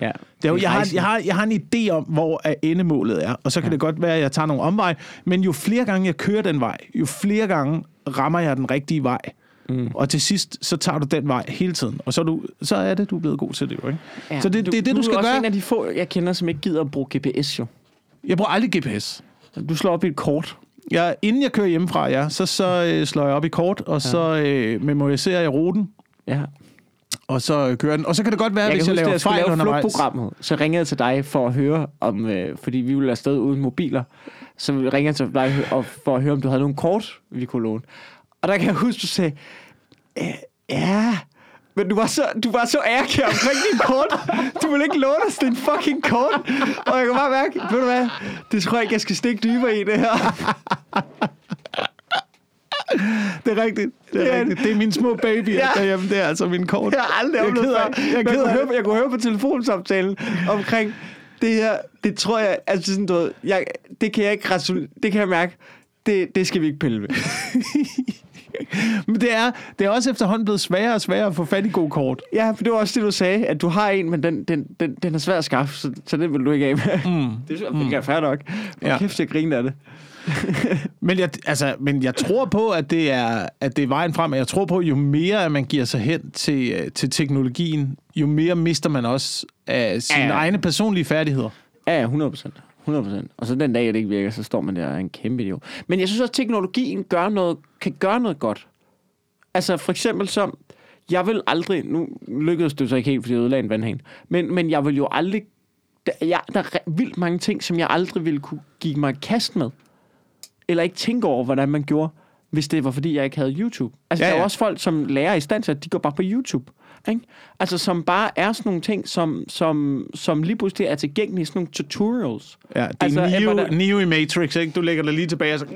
Ja. Det er jo, jeg, har, jeg, har, jeg har en idé om, hvor endemålet er, og så kan ja. det godt være, at jeg tager nogle omveje, men jo flere gange jeg kører den vej, jo flere gange rammer jeg den rigtige vej. Mm. Og til sidst, så tager du den vej hele tiden, og så er, du, så er det, du er blevet god til det jo, ikke? Ja, så det, det er det, du, du skal er også gøre. en af de få, jeg kender, som ikke gider at bruge GPS, jo. Jeg bruger aldrig GPS. Du slår op i et kort. Jeg, inden jeg kører hjemmefra, ja, så, så øh, slår jeg op i kort, og så øh, memoriserer jeg ruten, Ja. og så øh, kører den. Og så kan det godt være, Jeg hvis jeg laver jeg skulle fejl lave undervejs. så ringede jeg til dig for at høre om, øh, fordi vi ville afsted uden mobiler, så ringede jeg til dig for at høre, om du havde nogle kort, vi kunne låne. Og der kan jeg huske, du sagde, "Øh, ja, men du var så, du var så ærgerlig omkring din kort. Du ville ikke låne os din fucking kort. Og jeg kan bare mærke, ved du hvad, det tror jeg ikke, jeg skal stikke dybere i det her. Det er rigtigt. Det er, Det er- rigtigt. Det er min små baby Ja. derhjemme. Det er altså min kort. Jeg har aldrig Jeg oplevet jeg Men ked kunne høre, jeg kunne høre på telefonsamtalen omkring det her. Det tror jeg, altså sådan, du ved, jeg, det kan jeg ikke det kan jeg mærke, det, det skal vi ikke pille ved. (laughs) (laughs) Men det er, det er også efterhånden blevet sværere og sværere at få fat i gode kort. Ja, for det var også det, du sagde, at du har en, men den, den, den, den er svær at skaffe, så, så den vil du ikke af med. Mm. (laughs) Det jeg, mm. er fair nok. Hvor Ja. kæft, jeg griner af det. (laughs) Men jeg, altså, men jeg tror på, at det, er, at det er vejen frem. og Jeg tror på, jo mere at man giver sig hen til, øh, til teknologien, jo mere mister man også af sine Ja, egne personlige færdigheder. Ja, ja, 100 procent. 100 Og så den dag, det ikke virker, så står man der og er en kæmpe idiot. Men jeg synes også, at teknologien gør noget, kan gøre noget godt. Altså for eksempel som, jeg vil aldrig, nu lykkedes det så ikke helt, fordi jeg ødelagde en vandhane, men, men jeg vil jo aldrig, der, jeg, der er vildt mange ting, som jeg aldrig ville kunne give mig kast med. Eller ikke tænke over, hvordan man gjorde, hvis det var, fordi jeg ikke havde YouTube. Altså, Ja, ja, der er også folk, som lærer i stand til, at de går bare på YouTube. Ikke? Altså, som bare er sådan nogle ting, som, som, som lige pludselig er tilgængelige, sådan nogle tutorials. Ja, det er Altså, Neo, i Matrix, ikke? Du lægger dig lige tilbage og så...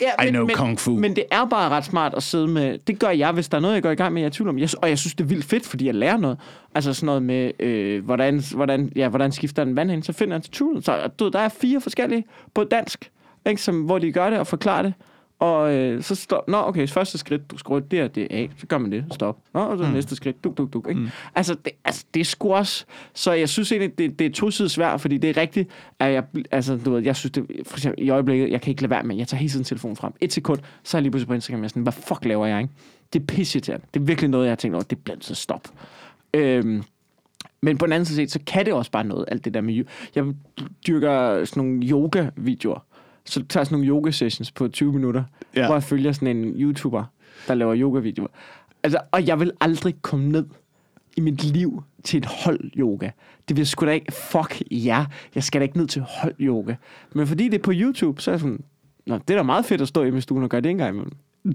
Ja, I know men, kung fu. Men det er bare ret smart at sidde med... Det gør jeg, hvis der er noget, jeg går i gang med, jeg er tvivl om. Jeg, og jeg synes, det er vildt fedt, fordi jeg lærer noget. Altså sådan noget med, øh, hvordan, hvordan, ja, hvordan skifter en vandhæng, så finder jeg en tutorial. Så du, der er fire forskellige på dansk, ikke, som, hvor de gør det og forklarer det. Og øh, så står, nå okay, første skridt, du skruer det og det af, så gør man det, stop. Nå, og så mm. næste skridt, duk, duk, duk. Ikke? Mm. Altså, det, altså, det er sgu også, så jeg synes egentlig, det, det er to sider svært, fordi det er rigtigt, at jeg, altså, du ved, jeg synes det, for eksempel i øjeblikket, jeg kan ikke lade være med, jeg tager hele tiden telefonen frem. Et sekund, så er jeg lige pludselig på Instagram, jeg er sådan, hvad fuck laver jeg, ikke? Det er pisseirriterende. Det er virkelig noget, jeg har tænkt over, det nødt til at stoppe. Øhm, men på den anden side, så kan det også bare noget, alt det der med... Jeg dyrker sådan nogle yoga-videoer. Så tager jeg sådan nogle yoga-sessions på 20 minutter, Ja. hvor jeg følger sådan en YouTuber, der laver yoga-videoer. Altså, og jeg vil aldrig komme ned i mit liv til et hold yoga. Det vil sgu da ikke, fuck ja, jeg skal da ikke ned til hold yoga. Men fordi det er på YouTube, så er jeg sådan, Nå, det er da meget fedt at stå hjemme i stuen og gøre det en gang imellem. (laughs)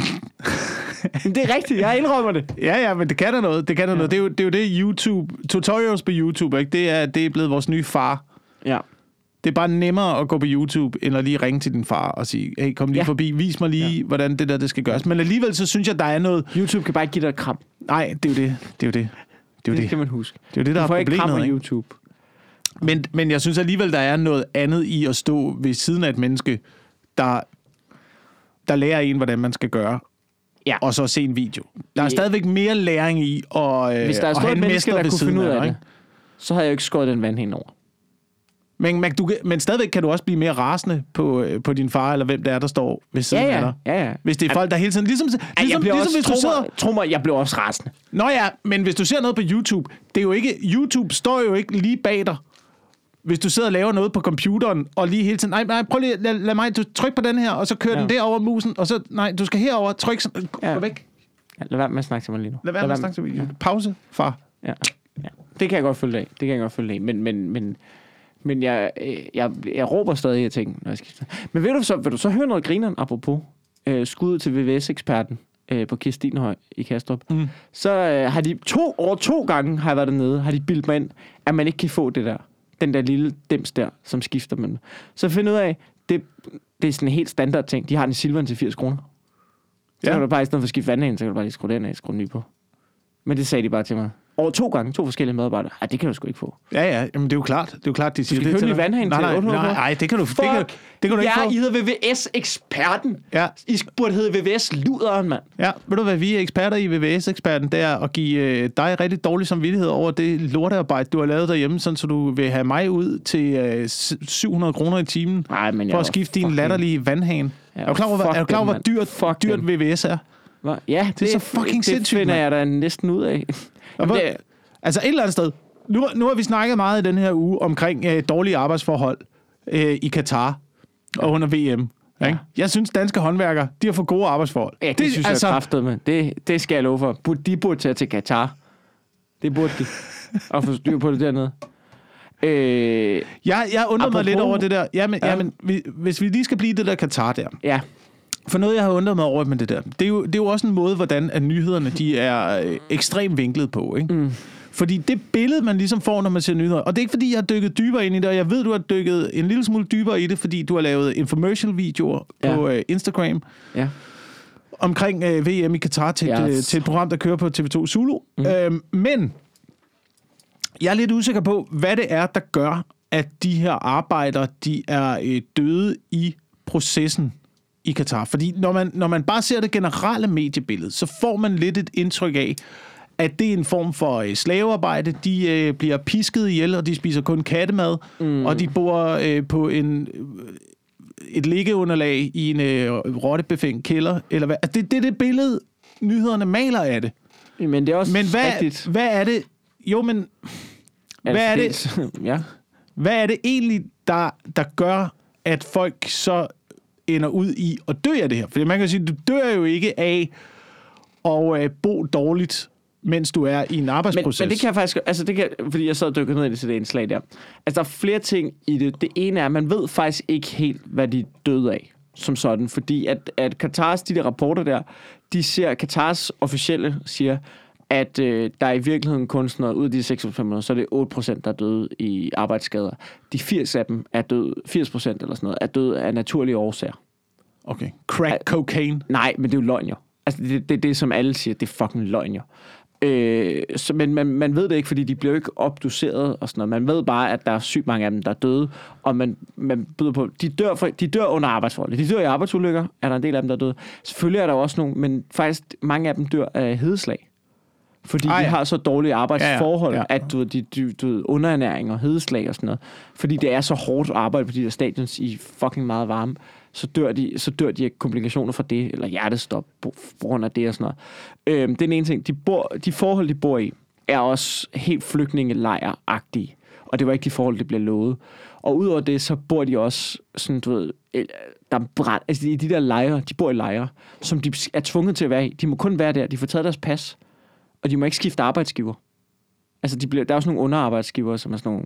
Det er rigtigt, jeg indrømmer det. Ja, ja, men det kan der noget. Det kan der ja. noget. Det er, jo, det er jo det YouTube... Tutorials på YouTube, ikke? Det er, det er blevet vores nye far. Ja. Det er bare nemmere at gå på YouTube, end at lige ringe til din far og sige, hey, kom lige ja. Forbi, vis mig lige, ja. hvordan det der det skal gøres. Men alligevel så synes jeg, der er noget... YouTube kan bare ikke give dig et kram. Nej, det er jo det. Det er jo det. Det er det det. skal man huske. Det er jo det, der du er får ikke kram problemet. på Ikke? YouTube. Men, men jeg synes alligevel, der er noget andet i at stå ved siden af et menneske, der, der lærer en, hvordan man skal gøre, Ja. og så se en video. Der er Det- stadigvæk mere læring i at, øh, Hvis der er at have en menneske, der kunne finde ud af af det, ikke? så har jeg jo ikke skåret den vand henover. Men, men, du, kan- men stadigvæk kan du også blive mere rasende på, øh, på din far, eller hvem det er, der står ved Ja, siden af ja. dig. ja, ja. Hvis det er folk, der hele tiden... Ligesom, ligesom, jeg bliver ligesom også, hvis du sidder... mig, tro mig, jeg bliver også rasende. Nå ja, men hvis du ser noget på YouTube, det er jo ikke... YouTube står jo ikke lige bag dig. Hvis du sidder og laver noget på computeren, og lige hele tiden... Nej, nej, prøv lige... Lad, lad mig... Du tryk på den her, og så kører ja. Ja. den derover musen, og så... Nej, du skal herover. Tryk... sådan- Ja. Gå væk. Ja, lad være med at snakke til mig lige nu. Lad være med at snakke til video. Pause, far. Ja. ja. Det kan jeg godt følge af. Det kan jeg godt følge af. Men, men, men, men jeg, øh, jeg, jeg råber stadig af ting, når jeg skifter. Men vil du så, vil du så høre noget grineren, apropos øh, skuddet til VVS-eksperten øh, på Kirstinhøj i Kastrup? Mm. Så øh, har de to, over to gange har jeg været dernede, har de bildt mig ind, at man ikke kan få det der. Den der lille dims der, som skifter man. Så find ud af, det, det er sådan en helt standard ting. De har den silveren til 80 kroner. Så ja. kan du bare i stedet for at skifte vandhanen, så kan du bare lige skrue den af, skrue den ny på. Men det sagde de bare til mig. Over to gange, to forskellige medarbejdere. Ej, det kan du sgu ikke få. Ja, ja, jamen det er jo klart. Det er jo klart, de siger skal det til en dig. ny vandhane nej, til nej, 800 nej, nej, det kan du, det kan, Fuck! det kan du ikke ja, få. I hedder VVS-eksperten. Ja. I burde hedde VVS-luderen, mand. Ja, ved du hvad, vi er eksperter i VVS-eksperten, det er at give øh, dig rigtig dårlig samvittighed over det lortearbejde, du har lavet derhjemme, sådan så du vil have mig ud til øh, s- 700 kroner i timen Nej, men jeg for at skifte din latterlige vandhane. Ja, er du klar over, hvor, fuck er du klar over, hvor dyrt, Fuck dyrt. VVS er? Hva? Ja, det, så fucking det sindssygt, finder mand. jeg da næsten ud af. Og hvor, det, altså et eller andet sted. Nu, nu har vi snakket meget i den her uge omkring øh, dårlige arbejdsforhold øh, i Katar og under VM. Ikke? Ja. Jeg synes, danske håndværkere, de har for gode arbejdsforhold. ja, det, det synes altså, jeg kraftet med. Det, det skal jeg love for. De burde tage til Katar. Det burde de. Og få styr på det dernede. Øh, Jeg, jeg undrer mig Apropos- lidt over det der. Jamen, Ja. jamen, vi, hvis vi lige skal blive det der Katar der. ja, For noget, jeg har undret mig over med det der, det er jo, det er jo også en måde, hvordan at nyhederne de er øh, ekstremt vinklet på. Ikke? Mm. Fordi det billede, man ligesom får, når man ser nyheder, og det er ikke fordi, jeg har dykket dybere ind i det, og jeg ved, du har dykket en lille smule dybere i det, fordi du har lavet infomercial-videoer Ja. på øh, Instagram ja. omkring øh, VM i Katar til, Ja. et, øh, til et program, der kører på TV2 Zulu. Mm. Øhm, men jeg er lidt usikker på, hvad det er, der gør, at de her arbejdere, de er øh, døde i processen i Katar. Fordi når man, når man bare ser det generelle mediebillede, så får man lidt et indtryk af, at det er en form for øh, slavearbejde. De øh, bliver pisket ihjel, og de spiser kun kattemad, mm. og de bor øh, på en øh, et liggeunderlag i en øh, rottebefængt kælder. Eller hvad? Altså, det, det er det billede, nyhederne maler af det. Men det er også Men hvad, rigtigt. hvad er det... Jo, men hvad er det? (laughs) ja. hvad er det egentlig, der, der gør, at folk så ender ud i at dø af det her? For man kan sige, du dør jo ikke af at øh, bo dårligt, mens du er i en Men, arbejdsproces. men det kan jeg faktisk... Altså, det kan, fordi jeg sad og dykkede ned i det til det indslag der. Altså, der er flere ting i det. Det ene er, at man ved faktisk ikke helt, hvad de døde af som sådan. Fordi at, at Katars, de der rapporter der, de ser, Katars officielle siger, at øh, der er i virkeligheden kun sådan noget, ud af de 600, så er det 8% der er døde i arbejdsskader. De 80 af dem er døde, 80 procent eller sådan noget, er døde af naturlige årsager. Okay. Crack cocaine. Nej, men det er jo løgn jo. Altså, det er det, det, som alle siger, det er fucking løgn jo. Øh, så, men man, man ved det ikke, fordi de bliver ikke opdoseret og sådan noget. Man ved bare, at der er sygt mange af dem, der er døde, og man, man byder på, de dør, for, de dør under arbejdsforhold. De dør i arbejdsulykker, er der en del af dem, der er døde. Selvfølgelig er der også nogle, men faktisk mange af dem dør af hedeslag. Fordi ah, de har så dårlige arbejdsforhold, Ja, ja, at du, de, du ved, underernæring og hedeslag og sådan noget. Fordi det er så hårdt at arbejde på de der stadions i fucking meget varme, så dør de, så dør de af komplikationer fra det, eller hjertestop på på grund af det og sådan noget. Øhm, det er den ene ting. De, bor, de forhold, de bor i, er også helt flygtningelejr-agtige. Og det var ikke de forhold, det blev lovet. Og udover det, så bor de også sådan, du ved, øh, der er brand, altså i de der lejre, de bor i lejre, som de er tvunget til at være i. De må kun være der, de får taget deres pas, og de må ikke skifte arbejdsgiver. Altså, de bliver, der er også nogle underarbejdsgiver, som er sådan nogle,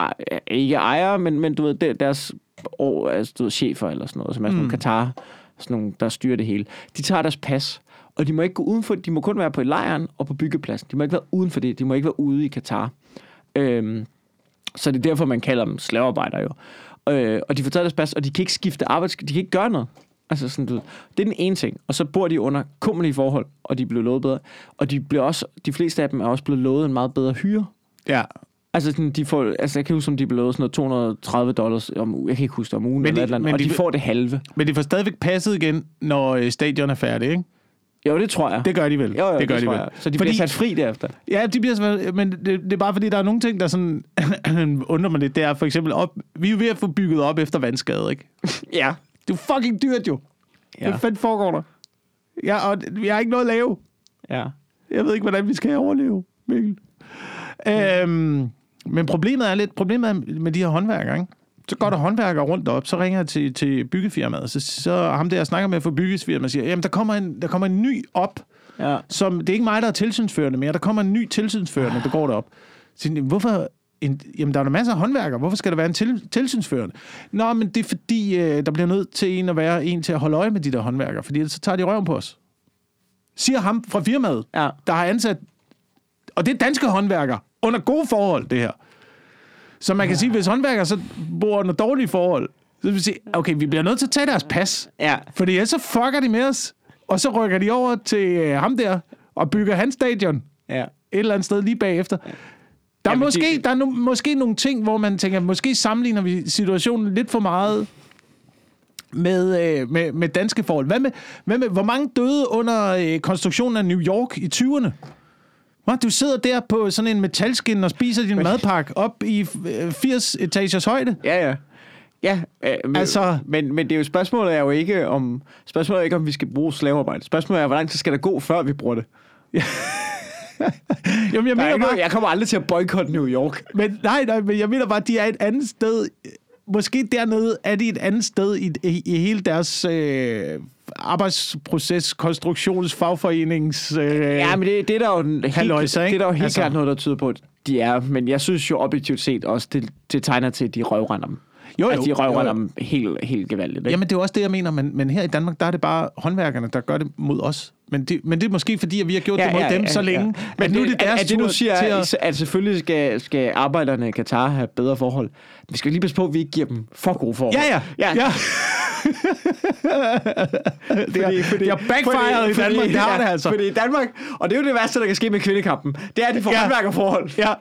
ej, ikke ejere, men, men du ved, der- deres år, altså, du ved, chefer eller sådan noget, som er sådan Mm. nogle Katar, sådan nogle, der styrer det hele. De tager deres pas, og de må ikke gå udenfor, de må kun være på lejren og på byggepladsen. De må ikke være uden for det, de må ikke være ude i Katar. Øhm, så det er derfor, man kalder dem slavearbejdere jo. Øh, og de får taget deres pas, og de kan ikke skifte arbejds... De kan ikke gøre noget. Altså sådan, du det er den ene ting. Og så bor de under kummerlige forhold, og de bliver lovet bedre. Og de, bliver også, de fleste af dem er også blevet lovet en meget bedre hyre. Ja. Altså, sådan, de får, altså jeg kan huske, om de blev lovet sådan noget 230 dollars om ugen. Jeg kan ikke huske det om ugen, Men eller de- et eller andet. og de, de- får det halve. Men de får stadigvæk passet igen, når øh, stadion er færdig, ikke? Jo, det tror jeg. Det gør de vel. jo, jo, det gør de tror vel. jeg. Så de Fordi- bliver sat fri derefter. Ja, de bliver så, men det, det, er bare fordi, der er nogle ting, der sådan (clears throat) undrer mig lidt. Det er for eksempel, op, vi er jo ved at få bygget op efter vandskade, ikke? (laughs) Ja. Det er fucking dyrt jo. Ja. Ja. Hvad fanden foregår der? Ja, og vi har ikke noget at lave. Ja. Jeg ved ikke, hvordan vi skal overleve, Mikkel. Øhm, men problemet er lidt, problemet er med de her håndværkere, ikke? Så går der håndværkere rundt op, så ringer jeg til, til byggefirmaet, så, så ham der, jeg snakker med for byggefirmaet, siger, jamen der kommer en, der kommer en ny op, Ja. som, det er ikke mig, der er tilsynsførende mere, der kommer en ny tilsynsførende, der går derop. Så, hvorfor, en, jamen der er der masser af håndværkere, hvorfor skal der være en til, tilsynsførende? Nå, men det er fordi, øh, der bliver nødt til en at være en til at holde øje med de der håndværkere, fordi ellers så tager de røven på os. Siger ham fra firmaet, Ja. der har ansat, og det er danske håndværkere, under gode forhold, det her. Så man kan sige, hvis håndværkere så bor under dårlige forhold, så vil vi sige, okay, vi bliver nødt til at tage deres pas, Ja. fordi ellers så fucker de med os, og så rykker de over til øh, ham der, og bygger hans stadion Ja. et eller andet sted lige bagefter. Der er, Jamen, måske, de- der er no, måske nogle ting, hvor man tænker, måske sammenligner vi situationen lidt for meget med, øh, med, med danske forhold. Hvad med, hvad med, hvor mange døde under øh, konstruktionen af New York i 20'erne? Hva? Du sidder der på sådan en metalskin og spiser din madpakke op i øh, 80 etagers højde. Ja, ja. Ja, øh, men, Altså- altså, men, men det er jo spørgsmålet er jo ikke om spørgsmålet er ikke om vi skal bruge slavearbejde. Spørgsmålet er hvor lang tid skal der gå før vi bruger det. (laughs) Jamen, jeg er mener ikke, bare, jeg kommer aldrig til at boykotte New York. Men nej, nej, men jeg mener bare, at de er et andet sted. Måske dernede er de et andet sted i, i, i hele deres øh, arbejdsproces, konstruktions, fagforenings... Øh, Ja, men det, det er der jo, helt, Halløjsa, det er der jo helt Altså- altså, klart noget, der tyder på, at de er. Men jeg synes jo objektivt set også, det, det tegner til, at de røvrender dem. Jo, jo. At de røvrender Jo, jo. dem helt, helt gevaldigt. Ikke? Jamen, det er jo også det, jeg mener, men, men her i Danmark, der er det bare håndværkerne, der gør det mod os. Men det, men det er måske fordi, at vi har gjort ja, det mod ja, dem så længe. Ja. Men at nu er det deres at, at det, du siger, til at... at selvfølgelig skal, skal arbejderne i Katar have bedre forhold. Vi skal lige passe på, at vi ikke giver dem for gode forhold. Ja, ja. ja. ja. (laughs) det, er, fordi, det er backfired i Danmark, det har det altså. Fordi i Danmark, og det er jo det værste, der kan ske med kvindekampen, det er, at de får Ja. ja. håndværkerforhold. Ja.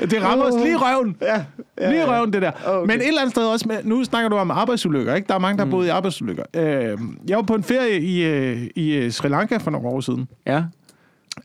Det rammer os lige i røven. Ja, ja, Lige i røven, det der. Okay. Men et eller andet sted også, med, nu snakker du om arbejdsulykker, ikke? Der er mange, der har boet i arbejdsulykker. Øh, jeg var på en ferie i, øh, i øh, Sri Lanka for nogle år siden. Ja.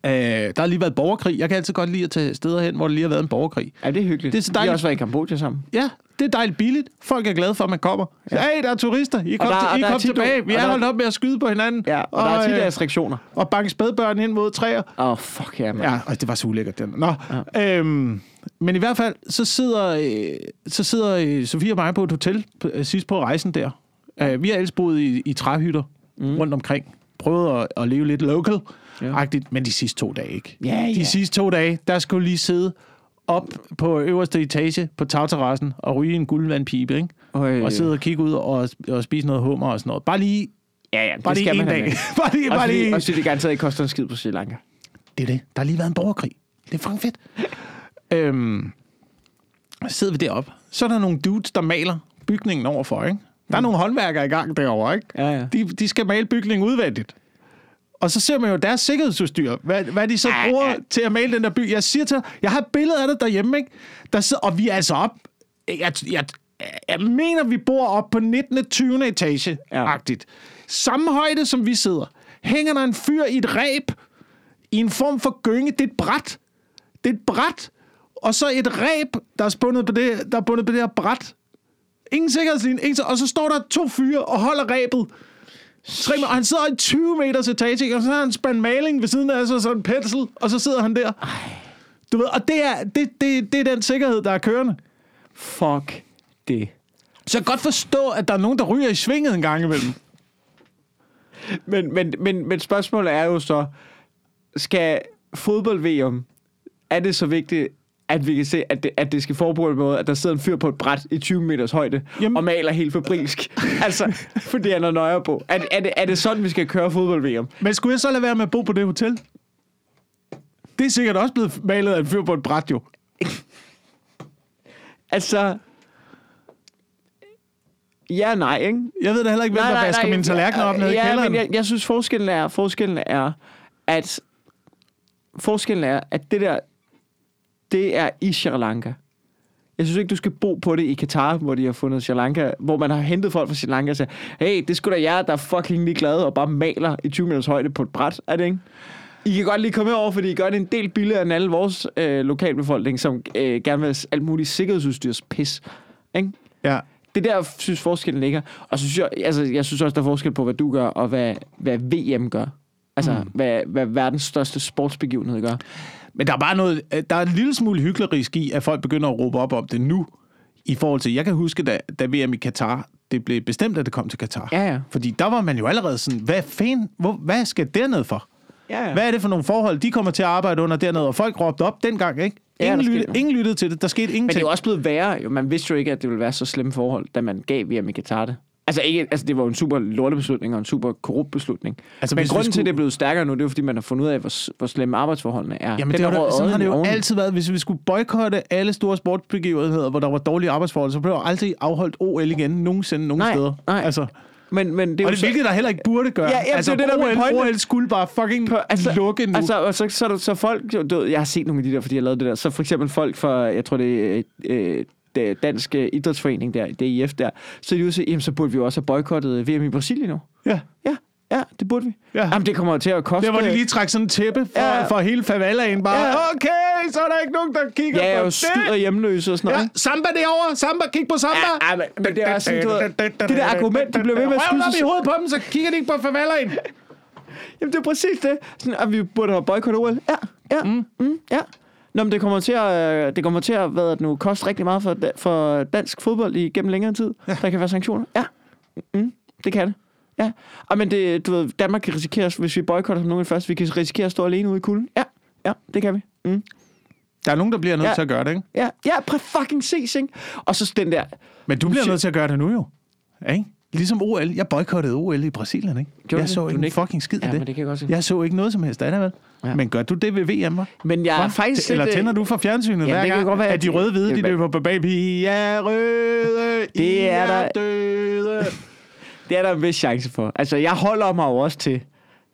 Øh, der har lige været borgerkrig. Jeg kan altid godt lide at tage steder hen, hvor der lige har været en borgerkrig. ja, det er hyggeligt. Det er så Vi har dejligt. også været i Kambodja sammen. Ja, det er dejligt billigt. Folk er glade for, at man kommer. Ja. Hey, der er turister. I kom, der- til, I der kom tilbage. Vi er holdt op med at skyde på hinanden. Ja, og, og der er tit øh, restriktioner. og banke spædbørn ind mod træer. Åh, oh, fuck ja, man. Ja, og det var så ulækkert. Den. Nå, ja. øhm, men i hvert fald, så sidder, øh, så sidder øh, Sofie og mig på et hotel øh, sidst på rejsen der. Øh, vi har ellers boet i, i træhytter mm. rundt omkring. Prøvet at, at leve lidt local agtigt men de sidste to dage ikke. Ja, De ja. sidste to dage, der skulle lige sidde op på øverste etage på tagterrassen og ryge en guldvandpibe, ikke? Øh. Og sidde og kigge ud og, og spise noget hummer og sådan noget. Bare lige, Ja, ja, bare det lige skal en man dag. (laughs) bare lige, bare lige. også fordi det garanteret ikke koster en skid på Sri Lanka. Det er det. Der har lige været en borgerkrig. Det er fucking fedt. (laughs) øhm, så sidder vi deroppe. Så er der nogle dudes, der maler bygningen overfor, ikke? Der er nogle håndværkere i gang derovre, ikke? Ja, ja. De, de skal male bygningen udvendigt. Og så ser man jo deres sikkerhedsudstyr, hvad, hvad de så Ja, bruger ja. til at male den der by. Jeg siger til dig, jeg har et billede af det derhjemme, ikke? Der sidder, og vi er altså op. Jeg, jeg, jeg mener, vi bor op på 19. 20. etage agtigt Samme højde, som vi sidder. Hænger der en fyr i et ræb, i en form for gynge. Det er et bræt. Det er et bræt. Og så et ræb, der er bundet på det, der er bundet på det her bræt. Ingen sikkerhedslinje. Ingen, og så står der to fyre og holder ræbet. Tre, og han sidder i 20 meters etage, og så har han en spand maling ved siden af sig, så en pensel, og så sidder han der. Du ved, og det er, det, det, det er den sikkerhed, der er kørende. Fuck det. Så jeg kan godt forstå, at der er nogen, der ryger i svinget en gang imellem. Men, men, men, men spørgsmålet er jo så, skal fodbold-VM, er det så vigtigt, at vi kan se, at det, at det skal foregå på en måde, at der sidder en fyr på et bræt i 20 meters højde Jamen- og maler helt fabrilsk? (laughs) altså, fordi han er nøje på. Er, det- er, det, er det sådan, vi skal køre fodbold-VM? Men skulle jeg så lade være med at bo på det hotel? Det er sikkert også blevet malet af en fyr på et bræt, jo. (laughs) altså... Ja nej, ikke? Jeg ved da heller ikke, hvem der vasker mine tallerkener op nede i ja, kælderen. men jeg, jeg synes, forskellen er, forskellen er, at forskellen er, at det der, det er i Sri Lanka. Jeg synes ikke, du skal bo på det i Katar, hvor de har fundet Sri Lanka, hvor man har hentet folk fra Sri Lanka og siger, hey, det skulle da jer, der er fucking lige glade og bare maler i 20 minutters højde på et bræt, er det ikke? I kan godt lige komme over, fordi I gør det en del billigere end alle vores øh, lokalbefolkning, som øh, gerne vil have alt muligt sikkerhedsudstyrs pis. Ikke? Ja. Det er der, jeg synes forskellen ligger. Og så synes jeg, altså, jeg synes også, der er forskel på, hvad du gør, og hvad, hvad VM gør. Altså, mm. hvad, hvad verdens største sportsbegivenhed gør. Men der er bare noget, øh, der er en lille smule hyklerisk i, at folk begynder at råbe op om det nu, i forhold til, jeg kan huske, da, da VM i Katar, det blev bestemt, at det kom til Katar. Ja, ja. Fordi der var man jo allerede sådan, hvad fanden, hvor, hvad skal derned for? Ja, ja. Hvad er det for nogle forhold, de kommer til at arbejde under dernede? Og folk råbte op dengang, ikke? Ingen, lyttede, ingen lyttede til det. Der skete Men det ingenting. er jo også blevet værre. Jo. Man vidste jo ikke, at det ville være så slemme forhold, da man gav VM i Katar det. Altså, ikke, altså, det var en super lortebeslutning og en super korrupt beslutning. Altså, Men grunden skulle... til, at det er blevet stærkere nu, det er fordi man har fundet ud af, hvor, hvor slemme arbejdsforholdene er. Jamen, Den det var, sådan har det jo oveni. altid været. Hvis vi skulle boykotte alle store sportsbegivenheder, hvor der var dårlige arbejdsforhold, så blev der aldrig afholdt OL igen nogensinde nogen Nej, steder. nej. Altså, Men, men det er og det så... hvilket der heller ikke burde gøre. Ja, ja, altså, det er det, der er OL, pointe. OL skulle bare fucking På- altså, lukke nu. Altså, og så, så, så, så folk, du, jeg har set nogle af de der, fordi jeg lavede det der, så for eksempel folk fra, jeg tror det er øh, det Dansk øh, Idrætsforening der, DIF der, så er de sige, jamen så burde vi jo også have boykottet VM i Brasilien nu. ja. Ja, ja, det burde vi. Ja. Jamen det kommer til at koste... Der hvor de lige trækker sådan en tæppe for, Ja. ja. for hele favelaen. Bare, Ja. ja. okay, så er der ikke nogen, der kigger Ja, på og det. skyder hjemløse og sådan noget. Ja, samba derovre. Samba, kig på samba. Ja, ja, men, men det er sådan, du ved, det der argument, de bliver ved med at skyde op i hovedet på dem, så kigger de ikke på favelaen. Jamen, det er præcis det. Sådan, at vi burde have boykottet OL. Ja, ja, mm. Mm, ja. Nå, men det kommer til at, øh, det kommer til at hvad det nu, koste rigtig meget for, for dansk fodbold igennem længere tid. Ja. Der kan være sanktioner. Ja, mm, det kan det. Ja, og men det, du ved, Danmark kan risikere, hvis vi boykotter som nogen først, vi kan risikere at stå alene ude i kulden. Ja, ja, det kan vi. Mm. Der er nogen, der bliver nødt Ja. til at gøre det, ikke? Ja, ja, præ fucking ses, ikke? Og så den der, Men du bliver nødt til at gøre det nu jo. Ikke? Ligesom OL. Jeg boykottede OL i Brasilien, ikke? Gjorde jeg så det? Du ikke en fucking skid af ja, det. men det kan jeg godt se. Jeg så ikke noget som helst af det, vel? Ja. Men gør du det ved VM, hva'? Men jeg er faktisk Eller lidt, øh, tænder du for fjernsynet Jamen, hver det kan gang, godt være, at de at- røde hvide, de løber på bag Ja, røde, Det I er der- døde. (laughs) Det er der en vis chance for. Altså, jeg holder mig jo også til,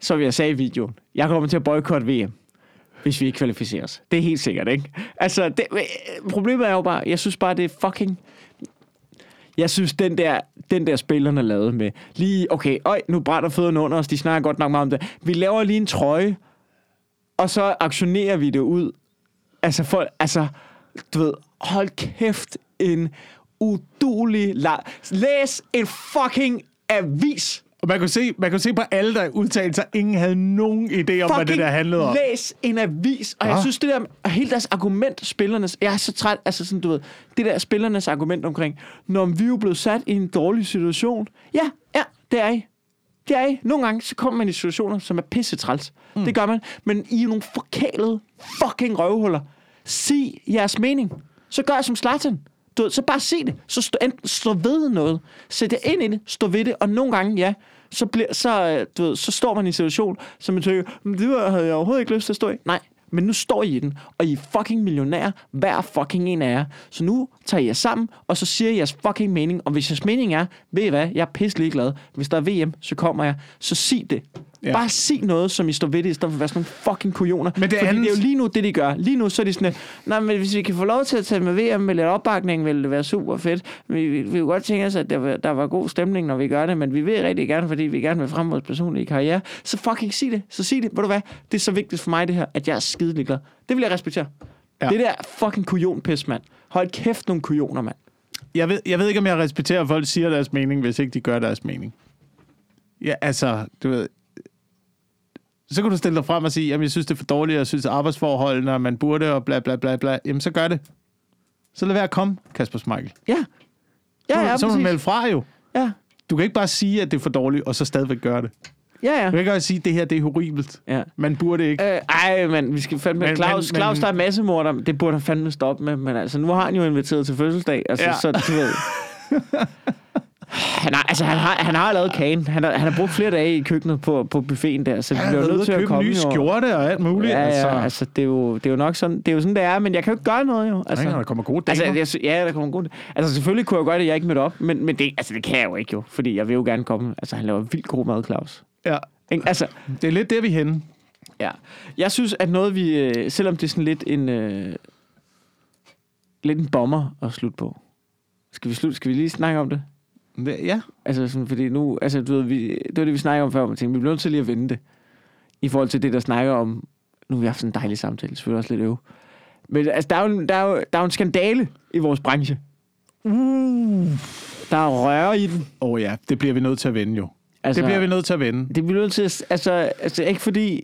som jeg sagde i videoen, jeg kommer til at boykotte VM, hvis vi ikke kvalificerer os. Det er helt sikkert, ikke? Altså, det, øh, problemet er jo bare, jeg synes bare, det er fucking... Jeg synes, den der, den der spillerne lavede med, lige, okay, øj, nu brænder fødderne under os, de snakker godt nok meget om det. Vi laver lige en trøje, og så aktionerer vi det ud. Altså, folk, altså, du ved, hold kæft, en udulig la- Læs en fucking avis. Og man kunne, se, man kunne se på alle, der udtalte sig, ingen havde nogen idé om, hvad det der handlede om. læs en avis. Og jeg Hva? synes, det der, og hele deres argument, spillernes, jeg er så træt, altså sådan, du ved, det der spillernes argument omkring, når vi er jo blevet sat i en dårlig situation. Ja, ja, det er I. Det er I. Nogle gange, så kommer man i situationer, som er pisse træls. Mm. Det gør man. Men I er nogle forkælede fucking røvhuller. Sig jeres mening. Så gør jeg som Zlatan. Du så bare se det. Så stå, enten stå ved noget. Sæt jer ind i det. Stå ved det. Og nogle gange, ja, så, bliver, så, øh, du ved, så står man i en situation, som man tænker, det var- havde jeg overhovedet ikke lyst til at stå i. Nej, men nu står I i den, og I er fucking millionærer, hver fucking en af jer. Så nu tager I jer sammen, og så siger I jeres fucking mening. Og hvis jeres mening er, ved I hvad, jeg er pisselig glad. Hvis der er VM, så kommer jeg. Så sig det. Ja. Bare sig noget, som I står ved det, i stedet for at være sådan nogle fucking kujoner. Men det Fordi andet- det er jo lige nu det, de gør. Lige nu så er de sådan, nej, men hvis vi kan få lov til at tage med VM med lidt opbakning, vil det være super fedt. Vi, vi, vi kunne godt tænke os, at der, var- der var god stemning, når vi gør det, men vi vil rigtig gerne, fordi vi gerne vil frem vores personlige karriere. Så fucking sig det. Så sig det. Ved du hvad? Det er så vigtigt for mig, det her, at jeg er skidelig glad. Det vil jeg respektere. Ja. Det der fucking kujonpis, mand. Hold kæft nogle kujoner, mand. Jeg ved, jeg ved ikke, om jeg respekterer, at folk siger deres mening, hvis ikke de gør deres mening. Ja, altså, du ved... Så kan du stille dig frem og sige, jamen, jeg synes, det er for dårligt, jeg synes, arbejdsforholdene, og man burde, og bla, bla, bla, bla. Jamen, så gør det. Så lad være at komme, Kasper Smeichel. Ja. Ja, ja, så må du melde fra jo. Ja. Du kan ikke bare sige, at det er for dårligt, og så stadigvæk gøre det. Ja, ja. Du kan ikke bare sige, at det her det er horribelt. ja. Man burde ikke. Øh, ej, men vi skal fandme... Men- Claus, men- Claus, der er massemorder. Det burde han fandme stoppe med. Men altså, nu har han jo inviteret til fødselsdag. Altså, ja. så du ved... (laughs) Han har, altså, han har, han har lavet kagen. Han har, han har brugt flere dage i køkkenet på, på buffeten der, så vi bliver er nødt til at komme ny jo. skjorte og alt muligt. Ja, ja, altså. altså, altså det, er jo, det er jo nok sådan, det er jo sådan, det er, men jeg kan jo ikke gøre noget jo. Altså, Altså, der kommer gode altså, damer. jeg, sy- ja, der kommer gode Altså, selvfølgelig kunne jeg godt, at jeg ikke mødte op, men, men det, altså, det kan jeg jo ikke jo, fordi jeg vil jo gerne komme. Altså, han laver vildt god mad, Claus. Ja. Ikke? Altså, Det er lidt der, vi er henne. ja. Jeg synes, at noget vi, øh, selvom det er sådan lidt en, øh, lidt en bomber at slutte på. Skal vi, slutte, skal vi lige snakke om det? Ja. Altså, sådan, fordi nu, altså, du ved, vi, det var det, vi snakkede om før, men tænkte, vi bliver nødt til lige at vende det. I forhold til det, der snakker om, nu har vi haft sådan en dejlig samtale, selvfølgelig også lidt øv. Men altså, der er, jo, der, er jo, der er jo en skandale i vores branche. Uh. Der er røre i den. Åh oh, ja, det bliver vi nødt til at vende jo. Altså, Det bliver vi nødt til at vende. Det bliver nødt til at, altså, altså ikke fordi,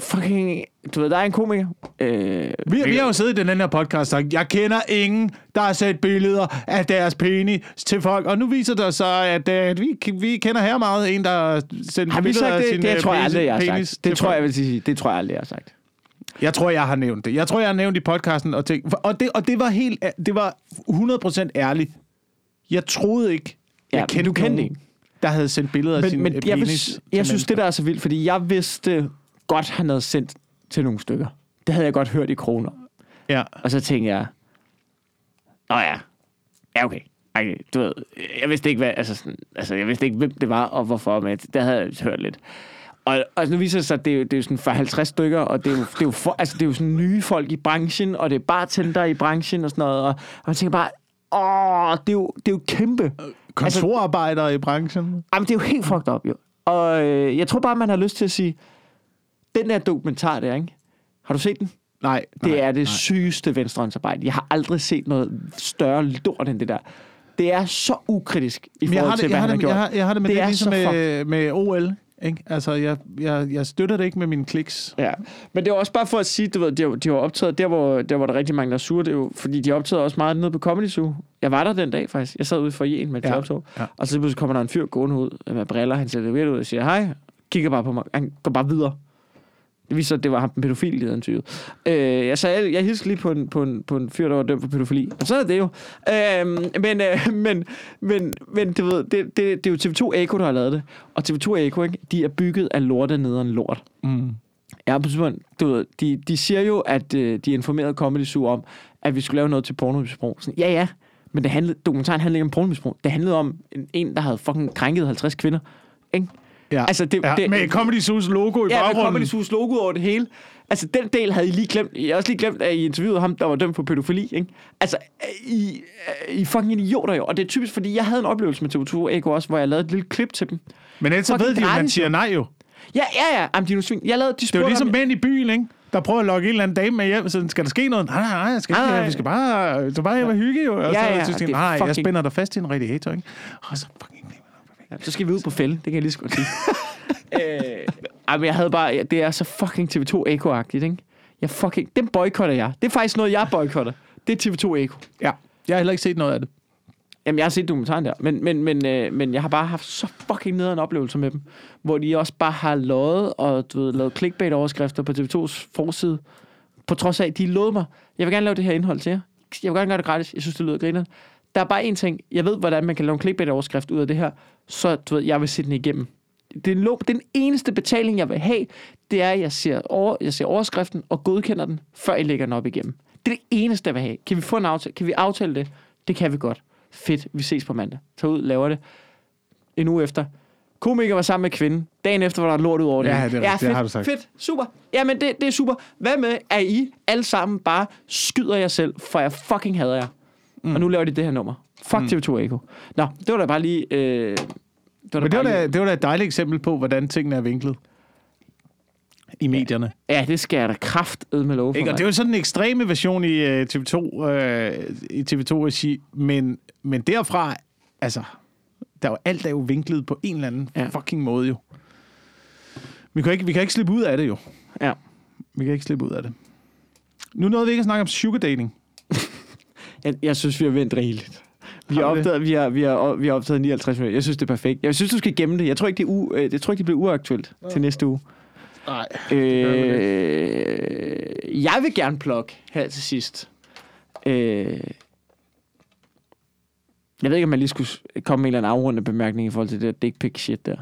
fucking, du ved, der er en komiker. Øh, Vi, vi har jo siddet i den her podcast og sagt, jeg kender ingen, der har set billeder af deres penis til folk. Og nu viser det sig, at, at vi, vi kender her meget en, der har sendt har vi billeder sagt af det? sin Det øh, tror jeg penis- aldrig, jeg har penis sagt. Det tror folk. jeg, vil sige. Det tror jeg aldrig, jeg har sagt. Jeg tror, jeg har nævnt det. Jeg tror, jeg har nævnt i podcasten og tænkt, og det, og det var helt, det var 100% ærligt. Jeg troede ikke, Ja, jeg men kendte du kendte nogen, en. der havde sendt billeder af Men, sin men øh, jeg, vil, penis. jeg synes, mennesker. det der er så vildt, fordi jeg vidste godt, han havde sendt til nogle stykker. Det havde jeg godt hørt i kroner. Ja. Og så tænkte jeg, Nå ja, ja okay. Ej, du ved, jeg vidste ikke, hvad, altså, sådan, altså, jeg vidste ikke, hvem det var, og hvorfor, men det havde jeg hørt lidt. Og, og nu viser det sig, at det er, jo- det er jo sådan for 50 stykker, og det er jo, det er jo, for, altså, det er jo sådan nye folk i branchen, og det er bartender i branchen og sådan noget, og, og man tænker bare, åh, det er jo, det er jo kæmpe. Kontorarbejdere i branchen. Jamen, det er jo helt fucked up, jo. Og øh, jeg tror bare, man har lyst til at sige, den der dokumentar der, ikke? Har du set den? Nej, Det nej, er det nej. sygeste venstrehåndsarbejde. Jeg har aldrig set noget større lort end det der. Det er så ukritisk i forhold har, til, det, hvad har han har det, gjort. jeg, har, jeg har det med Det det, er det ligesom med, med OL. Ikke? Altså, jeg, jeg, jeg støtter det ikke med mine kliks. Ja, men det var også bare for at sige, du ved, de, har- de var optaget der, hvor der var der rigtig mange, der er sure. Det er jo, fordi de optagede også meget nede på Comedy Zoo. Jeg var der den dag faktisk. Jeg sad ude for en med et Ja, ja, optog. ja. Og så pludselig kommer der en fyr gående ud med briller. Han ser lidt ud og siger hej. Kigger bare på mig. Han går bare videre. Det sig, at det var ham, den pædofil, der havde interviewet. Øh, jeg, sagde, jeg hilste lige på en, på, en, på en fyr, der var dømt for pædofili. Og så er det jo. Øh, men, øh, (laughs) men, men, men du ved, det, det, det er jo TV2 Eko, der har lavet det. Og TV2 Eko, ikke, de er bygget af lorte nederen lort. Mm. Ja, på du ved, de, de siger jo, at øh, de informerede Comedy Zoo om, at vi skulle lave noget til pornomisbrug. Sådan, ja, ja, men det handlede, dokumentaren handlede ikke om pornomisbrug. Det handlede om en, en, der havde fucking krænket 50 kvinder. Ikke? Ja. Altså, det, ja, det, med Comedy Zoo's logo i ja, med baggrunden. Comedy Zoo's logo over det hele. Altså, den del havde I lige glemt. Jeg har også lige glemt, at I interviewede ham, der var dømt for pædofili. Ikke? Altså, I, I fucking idioter jo. Og det er typisk, fordi jeg havde en oplevelse med TV2 Eko også, hvor jeg lavede et lille klip til dem. Men ellers så ved de jo, man siger nej jo. Ja, ja, ja. Jamen, de er svin. Jeg lavede, de Det er jo ligesom om- mænd i byen, ikke? Der prøver at lokke en eller anden dame med hjem, så skal der ske noget? Nej, nej, nej, jeg skal ikke, nej. vi skal bare, du bare hjem og hygge jo. Og Ja, så, ja, så er nej, jeg spænder dig fast i en radiator, ikke? Og så fucking... Så skal vi ud på fælde, det kan jeg lige så godt sige. (laughs) øh, ej, men jeg havde bare, det er så fucking TV2 Eko-agtigt, ikke? Jeg fucking, den boykotter jeg. Det er faktisk noget, jeg boykotter. Det er TV2 Eko. Ja, jeg har heller ikke set noget af det. Jamen, jeg har set dokumentaren der, men, men, men, øh, men jeg har bare haft så fucking nederen oplevelse med dem, hvor de også bare har løjet og du ved, lavet clickbait-overskrifter på TV2's forside, på trods af, at de lovede mig, jeg vil gerne lave det her indhold til jer. Jeg vil gerne gøre det gratis. Jeg synes, det lyder grineren. Der er bare en ting. Jeg ved, hvordan man kan lave en clickbait-overskrift ud af det her, så du ved, jeg vil se den igennem. Det er den eneste betaling, jeg vil have, det er, at jeg ser, over, jeg ser overskriften og godkender den, før jeg lægger den op igennem. Det er det eneste, jeg vil have. Kan vi få en aftale? Kan vi aftale det? Det kan vi godt. Fedt, vi ses på mandag. Tag ud, laver det. En uge efter. Komiker var sammen med kvinden. Dagen efter var der lort ud over det. Ja, det er. Det fedt, har du sagt. Fedt, super. Jamen, det, det er super. Hvad med, at I alle sammen bare skyder jer selv, for jeg fucking hader jer. Mm. Og nu laver de det her nummer. Fuck mm. TV2 Eko. Nå, det var da bare lige... Øh, det var Men det var, da, det var da et dejligt eksempel på, hvordan tingene er vinklet i medierne. Ja, det skal jeg da kraft med love for Ikke? Og det er jo sådan en ekstreme version i uh, TV2, uh, i TV2-regi, men, men derfra, altså, der er jo alt er jo vinklet på en eller anden Ja. ja. fucking måde jo. Vi kan, ikke, vi kan ikke slippe ud af det jo. Ja. Vi kan ikke slippe ud af det. Nu nåede vi ikke at snakke om sugar dating. Jeg, jeg synes, vi har vendt rigeligt. Vi har, opdaget, vi, har, vi, har, vi har optaget 59 minutter. Jeg synes, det er perfekt. Jeg synes, du skal gemme det. Jeg tror ikke, det, er u, øh, jeg tror ikke, det bliver uaktuelt til næste uge. Nej. Øh, jeg vil gerne plukke her til sidst. Øh, Jeg ved ikke, om man lige skulle komme med en eller anden afrundende bemærkning i forhold til det der dick pic shit der.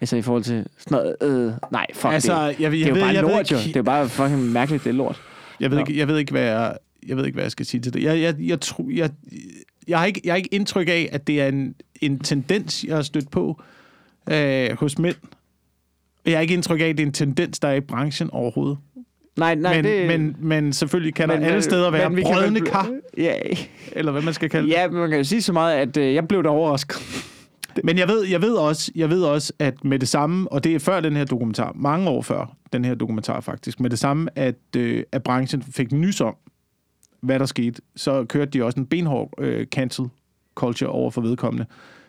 Altså i forhold til sådan noget, øh, nej, fuck Altså, det. jeg, jeg, Det er jo ved, bare jeg, lort, jo. ikke, Det er jo bare fucking mærkeligt, det er lort. jeg, ved Nå. ikke, jeg ved ikke, hvad jeg, jeg ved ikke, hvad jeg skal sige til det. Jeg, jeg, jeg, tror, jeg, jeg, har ikke, jeg har ikke indtryk af, at det er en, en tendens, jeg har stødt på øh, hos mænd. Jeg har ikke indtryk af, at det er en tendens, der er i branchen overhovedet. Nej, nej, men, det... men, men selvfølgelig kan men- der alle steder være men kan brødende bl- kar, Ja, eller hvad man skal kalde det. ja, men man kan jo sige så meget, at øh, jeg blev da overrasket. Men jeg ved, jeg, ved også, jeg ved også, at med det samme, og det er før den her dokumentar, mange år før den her dokumentar faktisk, med det samme, at, øh, at branchen fik nys om, hvad der skete, så kørte de også en benhård øh, cancel culture over for vedkommende,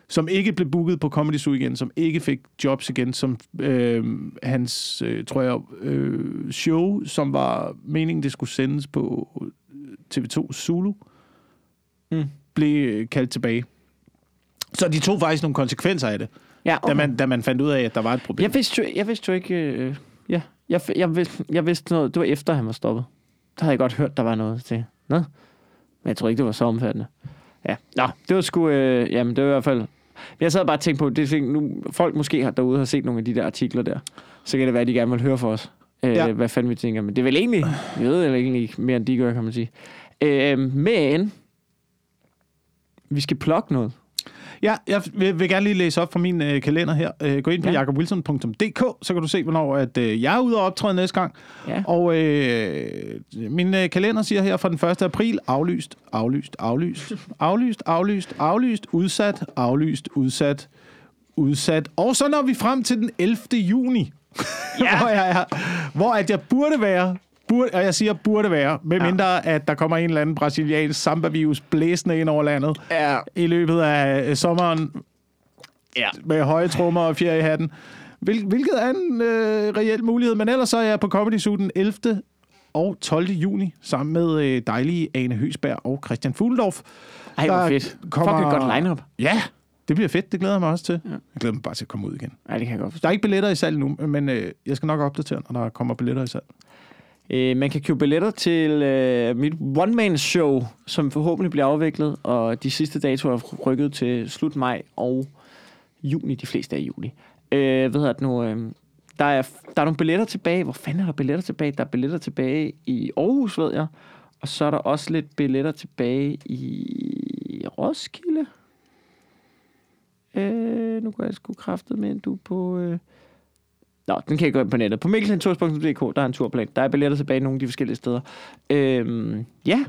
som ikke blev booket på Comedy Zoo igen, som ikke fik jobs igen, som øh, hans, øh, tror jeg, øh, show, som var meningen, det skulle sendes på TV2 Zulu, Mm. blev kaldt tilbage. Så de tog faktisk nogle konsekvenser af det, Ja, da, man, da man fandt ud af, at der var et problem. Jeg vidste jo, jeg vidste jo ikke... Øh, ja, jeg, jeg, vidste, jeg vidste noget. Det var efter, han var stoppet. Der havde jeg godt hørt, der var noget til. Nå. Men jeg tror ikke, det var så omfattende. Ja. Nå, det var sgu... Øh, jamen, det var i hvert fald... Jeg sad bare og tænkte på, det er, nu, folk måske har derude har set nogle af de der artikler der. Så kan det være, at de gerne vil høre for os. Øh, Ja. Hvad fanden vi tænker. Men det er vel egentlig... Jeg ved eller egentlig ikke mere, end de gør, kan man sige. Øh, men... Vi skal plukke noget. Ja, jeg vil, vil gerne lige læse op fra min øh, kalender her. Øh, gå ind på ja. Ja. jakobwilson.dk, så kan du se, hvornår at, øh, jeg er ude og optræde næste gang. Ja. Og øh, min øh, kalender siger her fra den 1. april, aflyst, aflyst, aflyst, (laughs) aflyst, aflyst, aflyst, udsat, aflyst, udsat, udsat. Og så når vi frem til den 11. juni, ja. (laughs) hvor, jeg er, hvor at jeg burde være, burde, og jeg siger burde være, medmindre ja. at der kommer en eller anden brasiliansk samba-virus blæsende ind over landet Ja. i løbet af øh, sommeren Ja. med høje trommer og fjer i hatten. Hvil, hvilket er en øh, reel mulighed. Men ellers så er jeg på Comedy Zoo den 11. og 12. juni sammen med øh, dejlige Ane Høsberg og Christian Fugledorf. Ej, hvor fedt. kommer- Fuck et godt lineup. Ja, det bliver fedt. Det glæder jeg mig også til. Ja. Jeg glæder mig bare til at komme ud igen. Nej, det kan jeg godt forstå. Der er ikke billetter i salg nu, men øh, jeg skal nok opdatere, når der kommer billetter i salg. Øh, man kan købe billetter til øh, mit one-man-show, som forhåbentlig bliver afviklet, og de sidste datoer er rykket til slut maj og juni, de fleste er i juli. Øh, hvad hedder det nu? Øh, der, er, der er nogle billetter tilbage. Hvor fanden er der billetter tilbage? Der er billetter tilbage i Aarhus, ved jeg. Og så er der også lidt billetter tilbage i Roskilde. Øh, nu går jeg sgu kraftet med, du på... Øh, Nå, den kan jeg gå ind på nettet. På mikkelsentours.dk, der er en turplan. Der er billetter tilbage i nogle af de forskellige steder. Øhm, ja.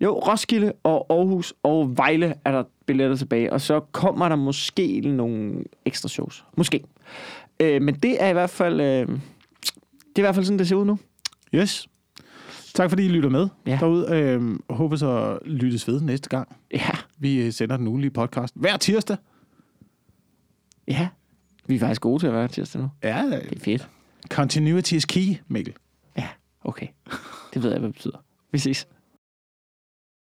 Jo, Roskilde og Aarhus og Vejle er der billetter tilbage. Og så kommer der måske nogle ekstra shows. Måske. Øh, men det er i hvert fald... Øh, det er i hvert fald sådan, det ser ud nu. Yes. Tak fordi I lytter med Ja. derude. Øh, håber så lyttes ved næste gang. Ja, Vi øh, sender den ugenlige podcast hver tirsdag. ja. Vi er faktisk gode til at være tirsdag nu. Ja, Det er fedt. continuity is key, Mikkel. Ja, okay. Det ved jeg, hvad det betyder. Vi ses.